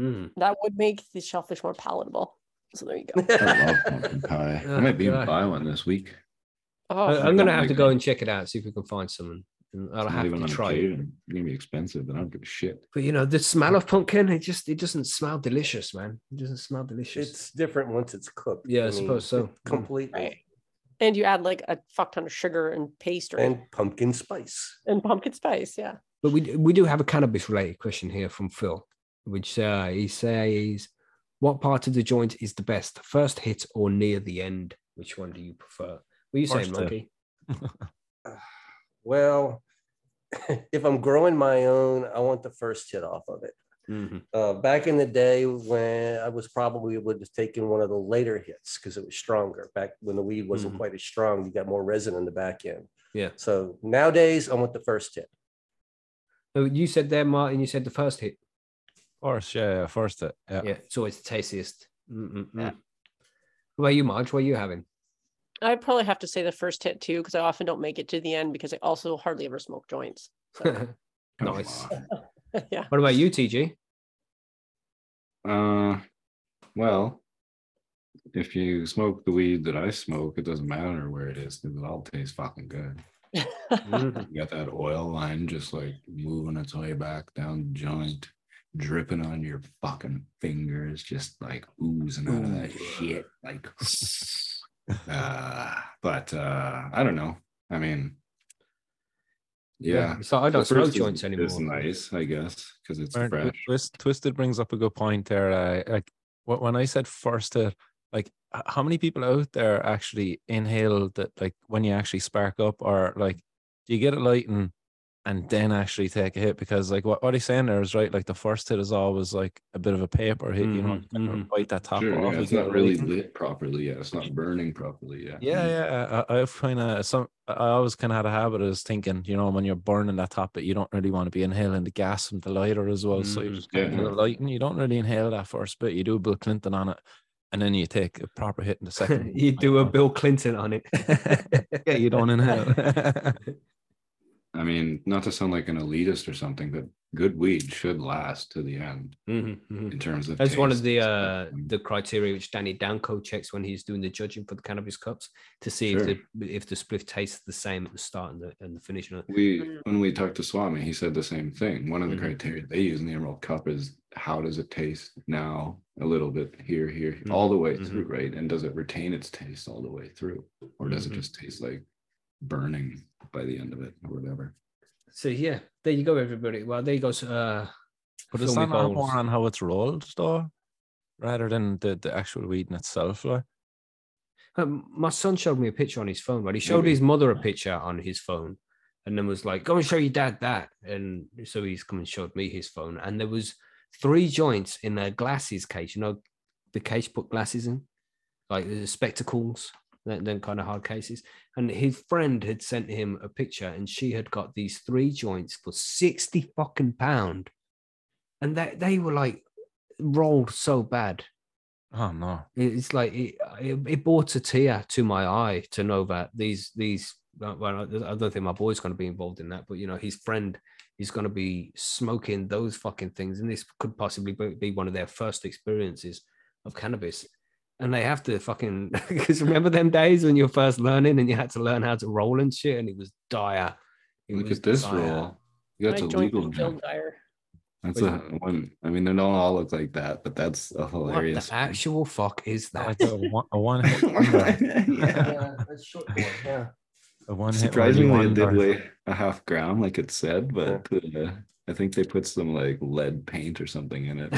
Mm. That would make the shellfish more palatable. So there you go. I love pumpkin pie. I Oh, might be able God. to buy one this week. Oh, I, am gonna have to go and check it out, see if we can find someone. And I'll It's have to try. it. It's gonna be expensive, but I don't give a shit. But you know, the smell of pumpkin, it just it doesn't smell delicious, man. It doesn't smell delicious. It's different once it's cooked. Yeah, I suppose so. Completely. Right. and you add like a fuck ton of sugar and paste and, And pumpkin spice. And pumpkin spice. Yeah. But we we do have a cannabis related question here from Phil, which uh, he says, "What part of the joint is the best, first hit or near the end? Which one do you prefer?" What are you saying, First hit. Monkey? Well, if I'm growing my own, I want the first hit off of it. Mhm. Uh, back in the day when I was probably would have taken one of the later hits because it was stronger. Back when the weed wasn't Mhm. quite as strong, you got more resin in the back end. Yeah. So nowadays, I want the first hit. Oh, you said there, Martin. You said the first hit. First, yeah, yeah, first it. Yeah. Yeah, it's always the tastiest. Mm-mm-mm. Yeah. What about you, Marge? What are you having? I'd probably have to say the first hit too, because I often don't make it to the end because I also hardly ever smoke joints. So, Nice. yeah. What about you, TG? Uh, well, if you smoke the weed that I smoke, it doesn't matter where it is because it all tastes fucking good. Mhm. You got that oil line just like moving its way back down the joint, dripping on your fucking fingers, just like oozing out of that shit. Like, uh, but uh, I don't know. I mean, yeah. So I don't smoke first is- joints anymore. Is nice, I guess, because it's Aaron, Twi- fresh. Twist, Twisted brings up a good point there. Uh, like when I said first hit, like how many people out there actually inhale that? Like when you actually spark up, or like do you get it lighting and then actually take a hit? Because like what, what he's saying there is right. Like the first hit is always like a bit of a paper hit. You know, Mhm, kind of mhm. bite that top Sure, off. yeah, it's not really lighting. lit properly yet. It's not burning properly yet. Yeah, yeah. I, I've kind of some. I always kind of had a habit of just thinking, you know, when you're burning that top, bit, you don't really want to be inhaling the gas from the lighter as well. So you Mm, just kind yeah. of lighting. You don't really inhale that first bit. You do a Bill Clinton on it, and then you take a proper hit in the second. you do a Bill Clinton on it. yeah, you don't inhale. I mean, not to sound like an elitist or something, but good weed should last to the end Mhm, mhm. in terms of. That's one of the uh the criteria which Danny Danko checks when he's doing the judging for the cannabis cups to see Sure. if the if the spliff tastes the same at the start and the and the finish. We Mm. when we talked to Swami, he said the same thing. One of the Mhm. criteria they use in the Emerald Cup is how does it taste now, a little bit here, here, Mhm, all the way mhm. through, right? And does it retain its taste all the way through, or does it just taste like burning by the end of it, or whatever? So yeah, there you go, everybody. Well, there you go. Uh, but it's Filmy not more on how it's rolled, though, rather than the, the actual weed in itself. Like. Um, my son showed me a picture on his phone. Right, he showed Maybe. his mother a picture on his phone, and then was like, "Go and show your dad that." And so he's come and showed me his phone, and there was three joints in a glasses case. You know, the case put glasses in, like the spectacles, then, then kind of hard cases. And his friend had sent him a picture, and she had got these three joints for sixty fucking pound, and they they were like rolled so bad. Oh no. It's like it, it, it brought a tear to my eye to know that these these uh, well, I don't think my boy's going to be involved in that, but you know, his friend is going to be smoking those fucking things, and this could possibly be one of their first experiences of cannabis. And they have to fucking because remember them days when you're first learning and you had to learn how to roll and shit, and it was dire. It Look was at this dire. roll. That's My a legal was Bill. Dyer. That's a one. I mean, they don't all look like that, but that's a hilarious. What hilarious. the actual fuck is that? Like a one, a one hit yeah. Yeah, that's short one. Yeah. A one hit Surprisingly, it did wonder. weigh a half gram, like it said, but uh, I think they put some like lead paint or something in it.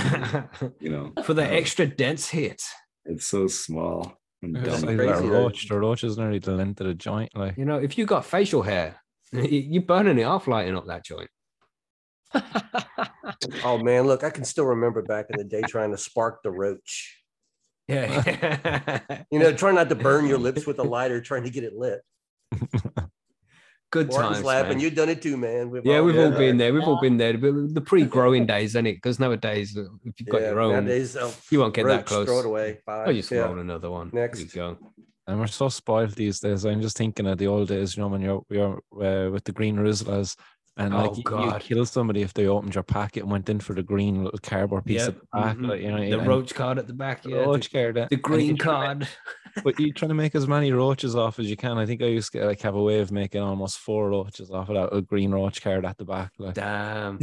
You know, For the uh, extra dense hit. It's so small. and It's dumb. like crazy that roach. The roach is nearly the length of the joint. Like You know, if you got facial hair, you're burning it off lighting up that joint. Oh man, look, I can still remember back in the day trying to spark the roach. Yeah. You know, trying not to burn your lips with a lighter, trying to get it lit. Good Martin's times. laughing. man. You've done it too, man. We've Yeah, we've done all been there. We've all been there. But the pre-growing days, isn't it? Because nowadays, uh, if you've got Yeah, your own, Nowadays, oh, you won't get that close. Throw it away. Bye. Oh, just Yeah. roll another one. There Next. you go. And we're so spoiled these days. I'm just thinking of the old days, you know, when you're you're uh, with the green Rizlas and Oh, like you, you kill somebody if they opened your packet and went in for the green little cardboard piece Yep, at the back, mhm. like you know, The roach card at the back. the Yeah. roach The, card, uh, the green you try to card. But you're trying to make as many roaches off as you can. I think I used to like have a way of making almost four roaches off of that a green roach card at the back. Like Damn.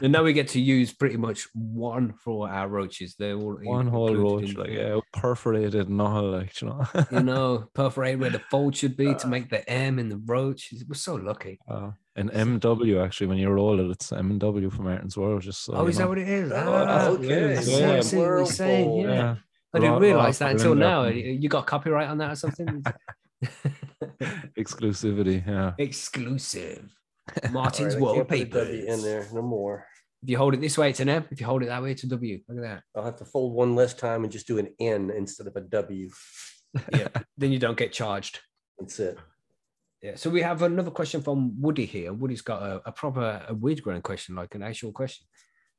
and now we get to use pretty much one for our roaches. They're all one whole roach, like yeah, perforated and all, like you know. you know, perforate where the fold should be to make the M in the roach. We're so lucky. Uh, and MW actually, when you roll it, it's M and W for Martin's World. Just so Oh, is that what it is? Oh, Ah, okay. Yeah. I see what you're saying. Yeah. Whirlpool. I didn't realize that until now. You got copyright on that or something? Exclusivity, yeah. Exclusive. Martin's right, I can't put a wallpaper. In there no more. If you hold it this way, it's an M. If you hold it that way, it's a W. Look at that. I'll have to fold one less time and just do an N instead of a W. Yeah. then you don't get charged. That's it. Yeah. So we have another question from Woody here. Woody's got a, a proper a weird growing question, like an actual question.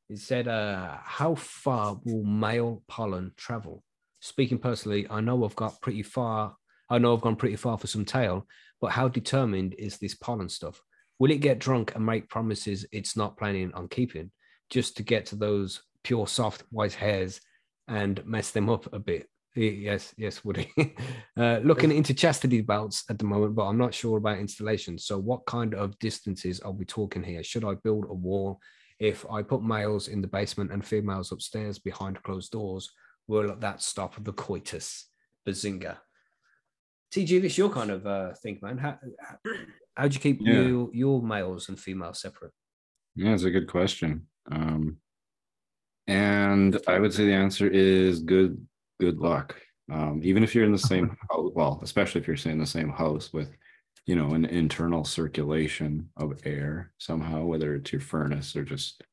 He said, uh, "How far will male pollen travel?" Speaking personally, I know I've got pretty far. I know I've gone pretty far for some tail, but how determined is this pollen stuff? Will it get drunk and make promises it's not planning on keeping, just to get to those pure soft white hairs and mess them up a bit? Yes, yes, Woody. uh, looking into chastity belts at the moment, but I'm not sure about installation. So, what kind of distances are we talking here? Should I build a wall? If I put males in the basement and females upstairs behind closed doors, will that stop the coitus? Bazinga. TG, this your kind of uh, thing, man. How, how, how'd you keep Yeah. your, your males and females separate? Yeah, it's a good question. Um, and I would say the answer is good, good luck. Um, even if you're in the same house, well, especially if you're in the same house with, you know, an internal circulation of air somehow, whether it's your furnace or just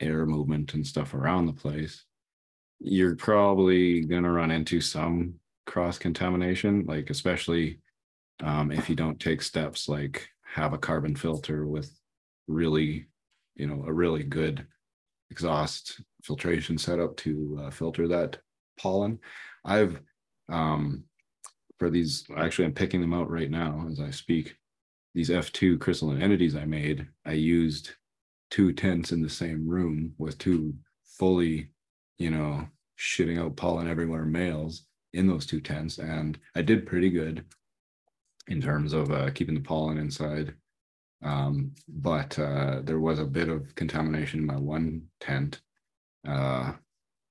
air movement and stuff around the place, you're probably gonna run into some cross contamination, like especially um, if you don't take steps like have a carbon filter with really you know a really good exhaust filtration setup to uh, filter that pollen. I've um for these actually i'm picking them out right now as i speak. These f2 crystalline entities i made i used two tents in the same room with two fully you know shitting out pollen everywhere males in those two tents and i did pretty good in terms of uh, keeping the pollen inside. Um, but uh, there was a bit of contamination in my one tent uh,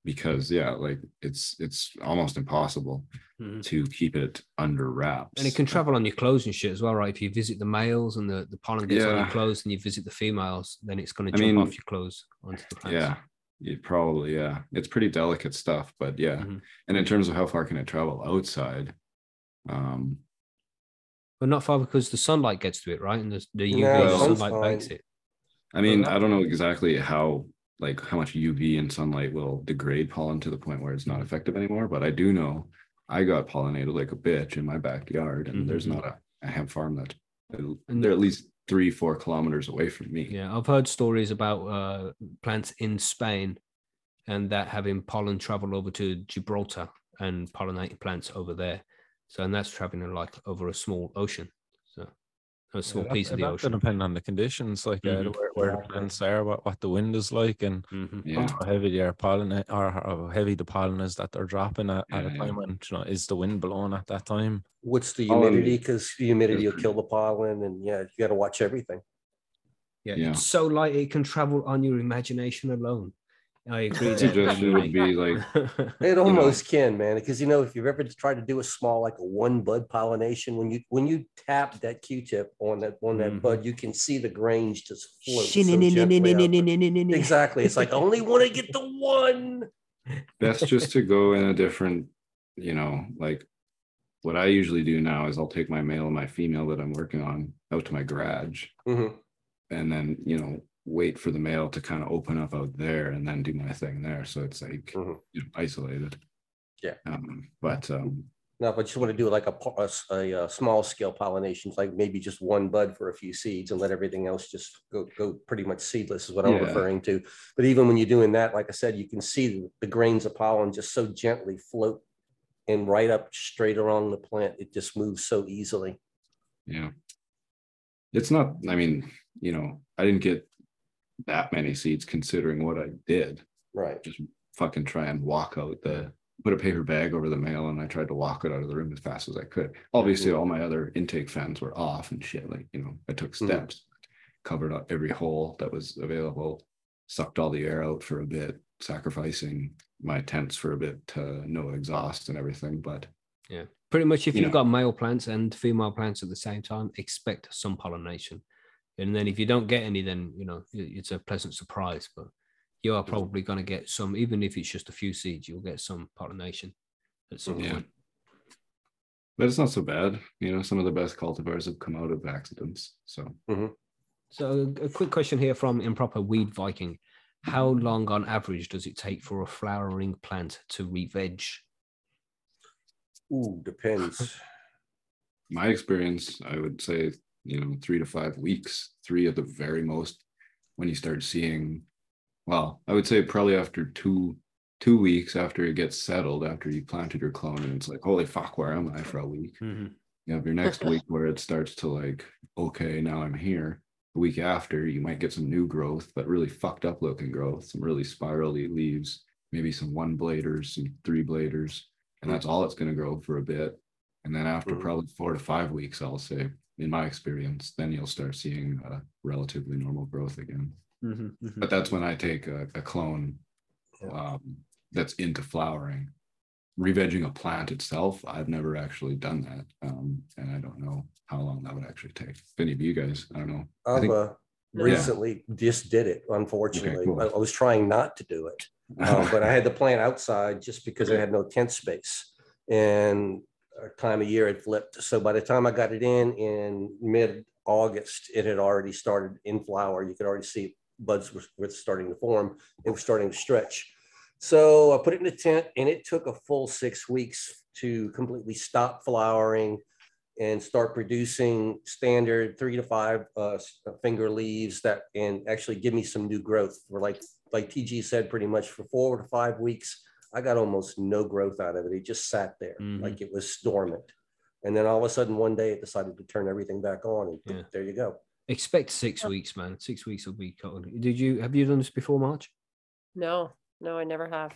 because yeah like it's it's almost impossible Mhm. to keep it under wraps And it can travel on your clothes and shit as well, right? If you visit the males and the, the pollen gets on your clothes and you visit the females, then it's going to I jump mean, off your clothes onto the plants. yeah you probably yeah it's pretty delicate stuff but yeah Mhm. and in terms of how far can it travel outside um But not far because the sunlight gets to it, right? And the, the UV No, sun's sunlight bakes fine. it. I mean, I don't know exactly how like how much UV and sunlight will degrade pollen to the point where it's not effective anymore, but I do know I got pollinated like a bitch in my backyard, and there's Mhm. not a, a hemp farm that And- they're at least three, four kilometers away from me. Yeah, I've heard stories about uh, plants in Spain and that having pollen travel over to Gibraltar and pollinating plants over there. So, and that's traveling like over a small ocean. So, a small Yeah, piece of the that ocean. depend on the conditions, like uh, Mhm. where, where the plants are, what, what the wind is like, and Mhm. Yeah. how heavy their pollen or how heavy the pollen is that they're dropping at, at a time yeah. when you know is the wind blowing at that time. What's the humidity? Because humidity will kill the pollen, and yeah, you got to watch everything. Yeah, Yeah. it's so light it can travel on your imagination alone. I agree. Suggestion would be like It know. almost can, man, because you know if you've ever tried to do a small like a one bud pollination, when you when you tap that Q-tip on that on that Mhm. bud, you can see the grains just float. so gently out there. Exactly. It's like I only want to get the one. best just to go in a different, you know, like what I usually do now is I'll take my male and my female that I'm working on out to my garage Mhm. and then, you know, wait for the male to kind of open up out there and then do my thing there. So it's like Mhm. you know, isolated. Yeah. Um, but um No, but just want to do like a, a, a uh, small scale pollination, like maybe just one bud for a few seeds and let everything else just go, go pretty much seedless is what I'm Yeah. referring to. But even when you're doing that, like I said, you can see the, the grains of pollen just so gently float and right up straight along the plant. It just moves so easily. yeah. It's not, I mean, you know, I didn't get that many seeds considering what I did. Right. just fucking try and walk out the put a paper bag over the mail and I tried to walk it out of the room as fast as I could. Obviously, Mhm. all my other intake fans were off and shit. Like, you know, I took Mhm. steps, covered up every hole that was available, sucked all the air out for a bit, sacrificing my tents for a bit to no exhaust and everything. But yeah, Pretty much, if You you've know. got male plants and female plants at the same time, expect some pollination. And then if you don't get any, then you know it's a pleasant surprise. But you are probably going to get some, even if it's just a few seeds, you'll get some pollination at some Yeah. point. but it's not so bad. You know, some of the best cultivars have come out of accidents. So mm-hmm. So a quick question here from Improper Weed Viking. How long on average does it take for a flowering plant to re-veg? Ooh, depends. my experience, I would say, you know, three to five weeks, three at the very most, when you start seeing, well, I would say probably after two two weeks after it gets settled, after you planted your clone, and it's like, holy fuck, where am I for a week? Mm-hmm. You have your next week where it starts to like, okay, now I'm here. The week after, you might get some new growth, but really fucked up looking growth, some really spirally leaves, maybe some one bladers, some three bladers, and that's all it's going to grow for a bit. And then after Mhm. probably four to five weeks, I'll say, in my experience, then you'll start seeing uh, relatively normal growth again. But that's when I take a, a clone Yeah. um, that's into flowering. Revegging a plant itself, I've never actually done that. Um, and I don't know how long that would actually take. If any of you guys, I don't know. I I've think- uh, Yeah. recently just did it, unfortunately. cool. I I was trying not to do it. Um, but I had the plant outside just because I had no tent space. And time of year had flipped. So by the time I got it in in mid-August, it had already started in flower. You could already see buds were, were starting to form. It was starting to stretch. So I put it in the tent and it took a full six weeks to completely stop flowering and start producing standard three to five uh, finger leaves that and actually give me some new growth. For like like TG said, pretty much for four to five weeks, I got almost no growth out of it. It just sat there Mhm. like it was dormant. And then all of a sudden, one day, it decided to turn everything back on, and Yeah. there you go. Expect six weeks, man. Six weeks will be cut. Did you have you done this before March? No, no, I never have.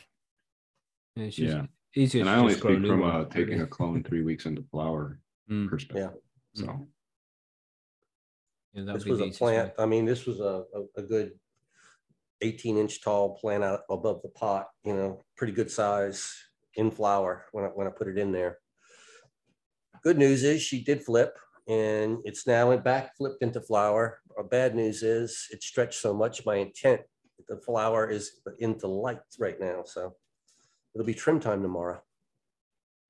Yeah, it's just Yeah. easier. and I only just speak from one, uh, taking a clone three weeks into flower Mm, perspective. Yeah. So yeah, that would This be was the a easiest way. plant. I mean, this was a, a, a good 18 inch tall plant out above the pot, you know, pretty good size in flower when I, when I put it in there. Good news is she did flip and it's now went back flipped into flower. Uh, bad news is it stretched so much. My intent, the flower is into light right now. So it'll be trim time tomorrow.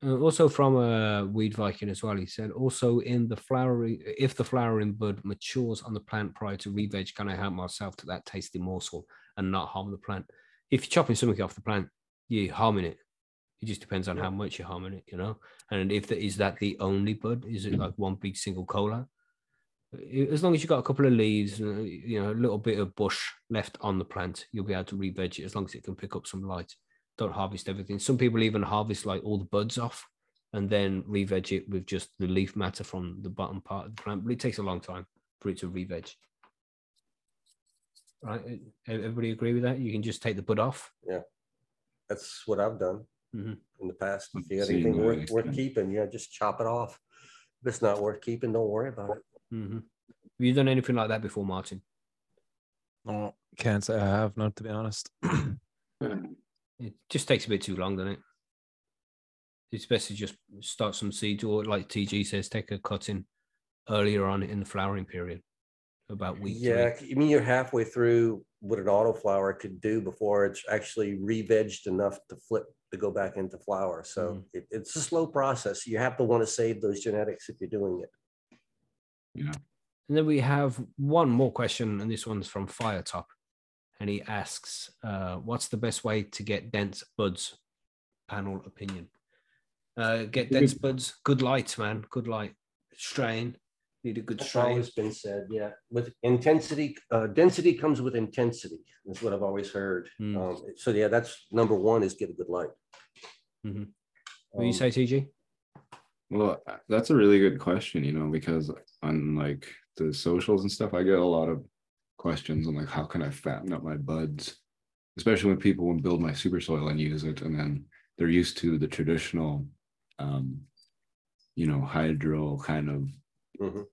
Uh, also from a weed Viking as well, he said also in the flowering, if the flowering bud matures on the plant prior to re-veg, can I help myself to that tasty morsel and not harm the plant? If you're chopping something off the plant, you're harming it. It just depends on how much you're harming it, you know. And if the, is that the only bud? Is it like one big single cola? As long as you've got a couple of leaves, uh, you know, a little bit of bush left on the plant, you'll be able to re-veg it as long as it can pick up some light don't harvest everything. Some people even harvest like all the buds off and then re-veg it with just the leaf matter from the bottom part of the plant. But it takes a long time for it to re-veg. Right? Everybody agree with that? You can just take the bud off. Yeah, that's what I've done Mhm. in the past. If you got Seen anything worth, worth keeping, yeah, just chop it off. If it's not worth keeping, don't worry about it. hmm Have you done anything like that before, Martin? No, can't say I have, not to be honest. It just takes a bit too long, doesn't it? It's best to just start some seeds, or like TG says, take a cutting earlier on in the flowering period, about week Yeah, three. I mean, you're halfway through what an autoflower could do before it's actually re-vegged enough to flip to go back into flower. So mm. it, it's a slow process. You have to want to save those genetics if you're doing it. Yeah. And then we have one more question, and this one's from Firetop. And he asks, uh, what's the best way to get dense buds? Panel opinion. Uh, get dense buds, good light, man. Good light. Strain. Need a good That's strain. always been said, yeah. With intensity, uh, density comes with intensity, is what I've always heard. Mm. Um, so yeah, that's number one is get a good light. Mhm. What do you Um, say, TG? Well, that's a really good question, you know, because on like the socials and stuff, I get a lot of questions on like how can I fatten up my buds, especially when people will build my super soil and use it, and then they're used to the traditional, um, you know, hydro kind of. Mhm.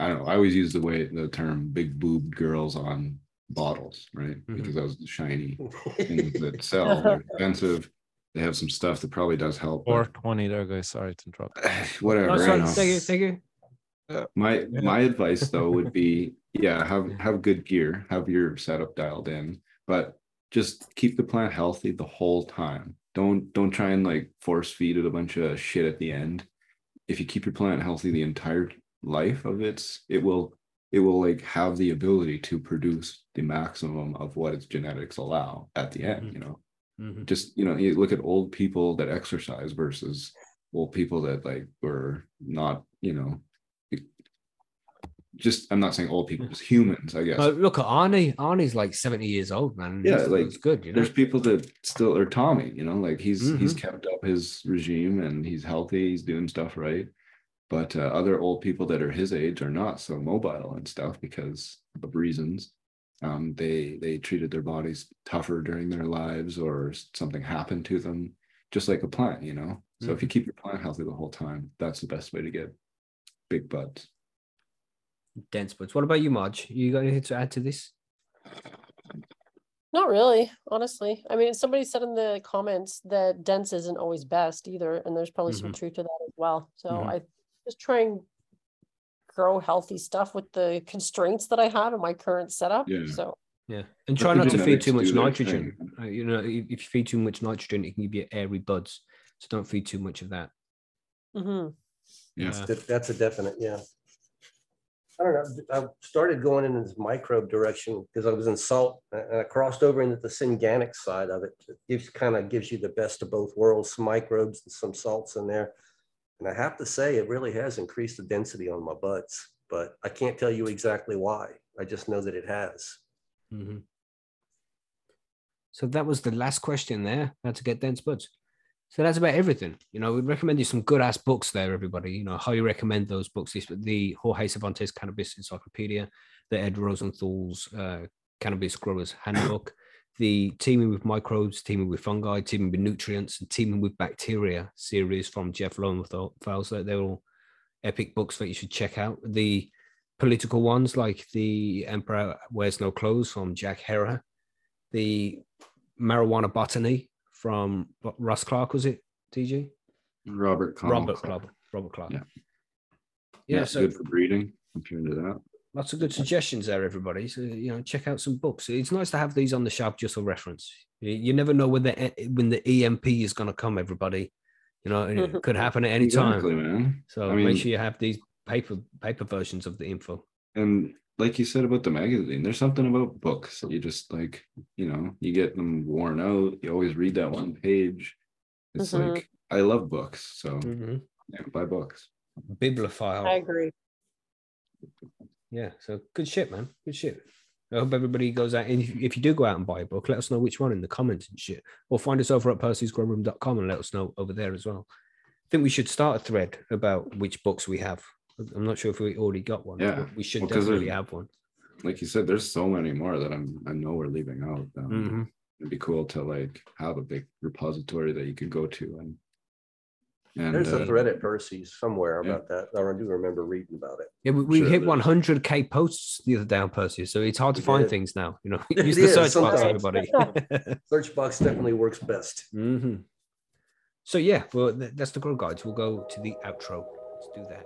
I don't know. I always use the way the term "big boobed girls" on bottles, right? Mhm. Because that was the shiny things that sell. They're expensive. They have some stuff that probably does help. but- Four twenty there, guys. Sorry to interrupt. whatever. No, sorry, know. thank you, thank you. My Yeah. my advice though would be yeah, have have good gear, have your setup dialed in, but just keep the plant healthy the whole time. Don't don't try and like force feed it a bunch of shit at the end. If you keep your plant healthy the entire life of its, it will it will like have the ability to produce the maximum of what its genetics allow at the end, you know Mhm. just you know you look at old people that exercise versus old people that like were not you know just i'm not saying old people just humans i guess Uh, look at Arnie. Arnie's like 70 years old, man. Yeah, He's- like, he's good, you know. there's people that still are tommy you know like he's he's Mhm. kept up his regime and he's healthy he's doing stuff right but uh, other old people that are his age are not so mobile and stuff because of reasons um, they they treated their bodies tougher during their lives or something happened to them just like a plant you know so if you keep your plant healthy the whole time that's the best way to get big buds Dense buds. What about you, Marge? You got anything to add to this? Not really, honestly. I mean, somebody said in the comments that dense isn't always best either, and there's probably some truth to that as well. So Mhm. I just try and grow healthy stuff with the constraints that I have in my current setup. Yeah. So Yeah, and try not to feed too much nitrogen. thing. Uh, you know, if if you feed too much nitrogen, it can give you airy buds. So don't feed too much of that. mhm. yeah That's a definite, yeah. I don't know, I started going in this microbe direction because I was in salt and I crossed over into the synganic side of it. It gives, kind of gives you the best of both worlds, some microbes and some salts in there. And I have to say, it really has increased the density on my buds, but I can't tell you exactly why. I just know that it has. mhm. So that was the last question there. How to get dense buds. So that's about everything. You know, we recommend you some good ass books there, everybody. You know, highly recommend those books. The Jorge Cervantes Cannabis Encyclopedia, the Ed Rosenthal's uh, Cannabis Growers Handbook, the Teaming with Microbes, Teaming with Fungi, Teaming with Nutrients, and Teaming with Bacteria series from Jeff Lowenfels. So they're all epic books that you should check out. The political ones like The Emperor Wears No Clothes from Jack Herer, the Marijuana Botany from what, Russ Clarke, was it? TG? robert Connell Robert Clarke. Clarke. Robert Clarke. Yeah. Yeah, yeah, it's so good for breeding if you're into that lots of good suggestions there, everybody. So you know, check out some books. It's nice to have these on the shelf just for reference. You, you never know when the when the EMP is going to come, everybody. You know, and it could happen at any time. man So I mean- make sure you have these paper paper versions of the info. and like you said about the magazine there's something about books that you just like you know you get them worn out you always read that one page it's Mhm. like i love books so Mhm. yeah, buy books Bibliophile. I agree. Yeah, so good shit, man. Good shit. I hope everybody goes out. And if, if you do go out and buy a book, let us know which one in the comments and shit. Or find us over at percysgrowroom.com and let us know over there as well. I think we should start a thread about which books we have. I'm not sure if we already got one. Yeah, we should well, 'cause definitely there's- have one. like you said there's so many more that i'm i know we're leaving out um, Mhm. it'd be cool to like have a big repository that you could go to and And There's a uh, thread at Percy's somewhere yeah. about that. I do remember reading about it. Yeah, we, we Sure hit 100k posts the other day on Percy, so it's hard to We find did. things now. You know, It use the is, search box, everybody. Search box definitely works best. hmm So yeah, well, that's the grow guides. We'll go to the outro. Let's do that.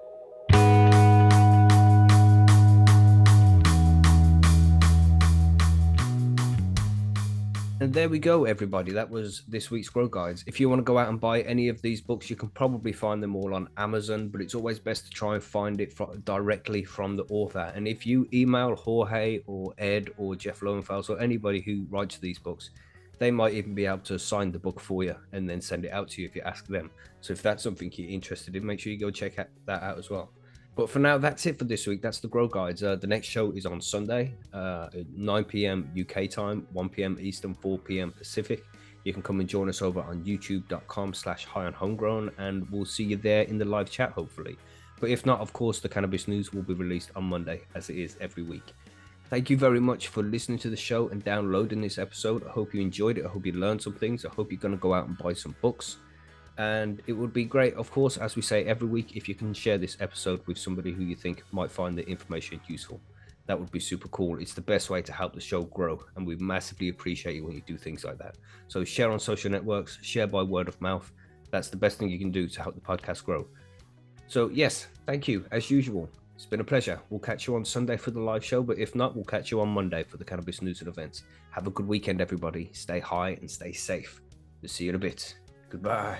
And there we go, everybody. That was this week's Grow Guides. If you want to go out and buy any of these books, you can probably find them all on Amazon, but it's always best to try and find it directly from the author. And if you email Jorge or Ed or Jeff Lowenfels or anybody who writes these books, they might even be able to sign the book for you and then send it out to you if you ask them. So if that's something you're interested in, make sure you go check that out as well. But for now, that's it for this week. That's the Grow Guides. Uh, the next show is on Sunday, uh, at 9 p.m. UK time, 1 p.m. Eastern, 4 p.m. Pacific. You can come and join us over on youtube.com slash high on homegrown, and we'll see you there in the live chat, hopefully. But if not, of course, the cannabis news will be released on Monday, as it is every week. Thank you very much for listening to the show and downloading this episode. I hope you enjoyed it. I hope you learned some things. I hope you're going to go out and buy some books. And it would be great, of course, as we say every week, if you can share this episode with somebody who you think might find the information useful. That would be super cool. It's the best way to help the show grow. And we massively appreciate you when you do things like that. So share on social networks, share by word of mouth. That's the best thing you can do to help the podcast grow. So, yes, thank you as usual. It's been a pleasure. We'll catch you on Sunday for the live show, but if not, we'll catch you on Monday for the cannabis news and events. Have a good weekend, everybody. Stay high and stay safe. We'll see you in a bit. Goodbye.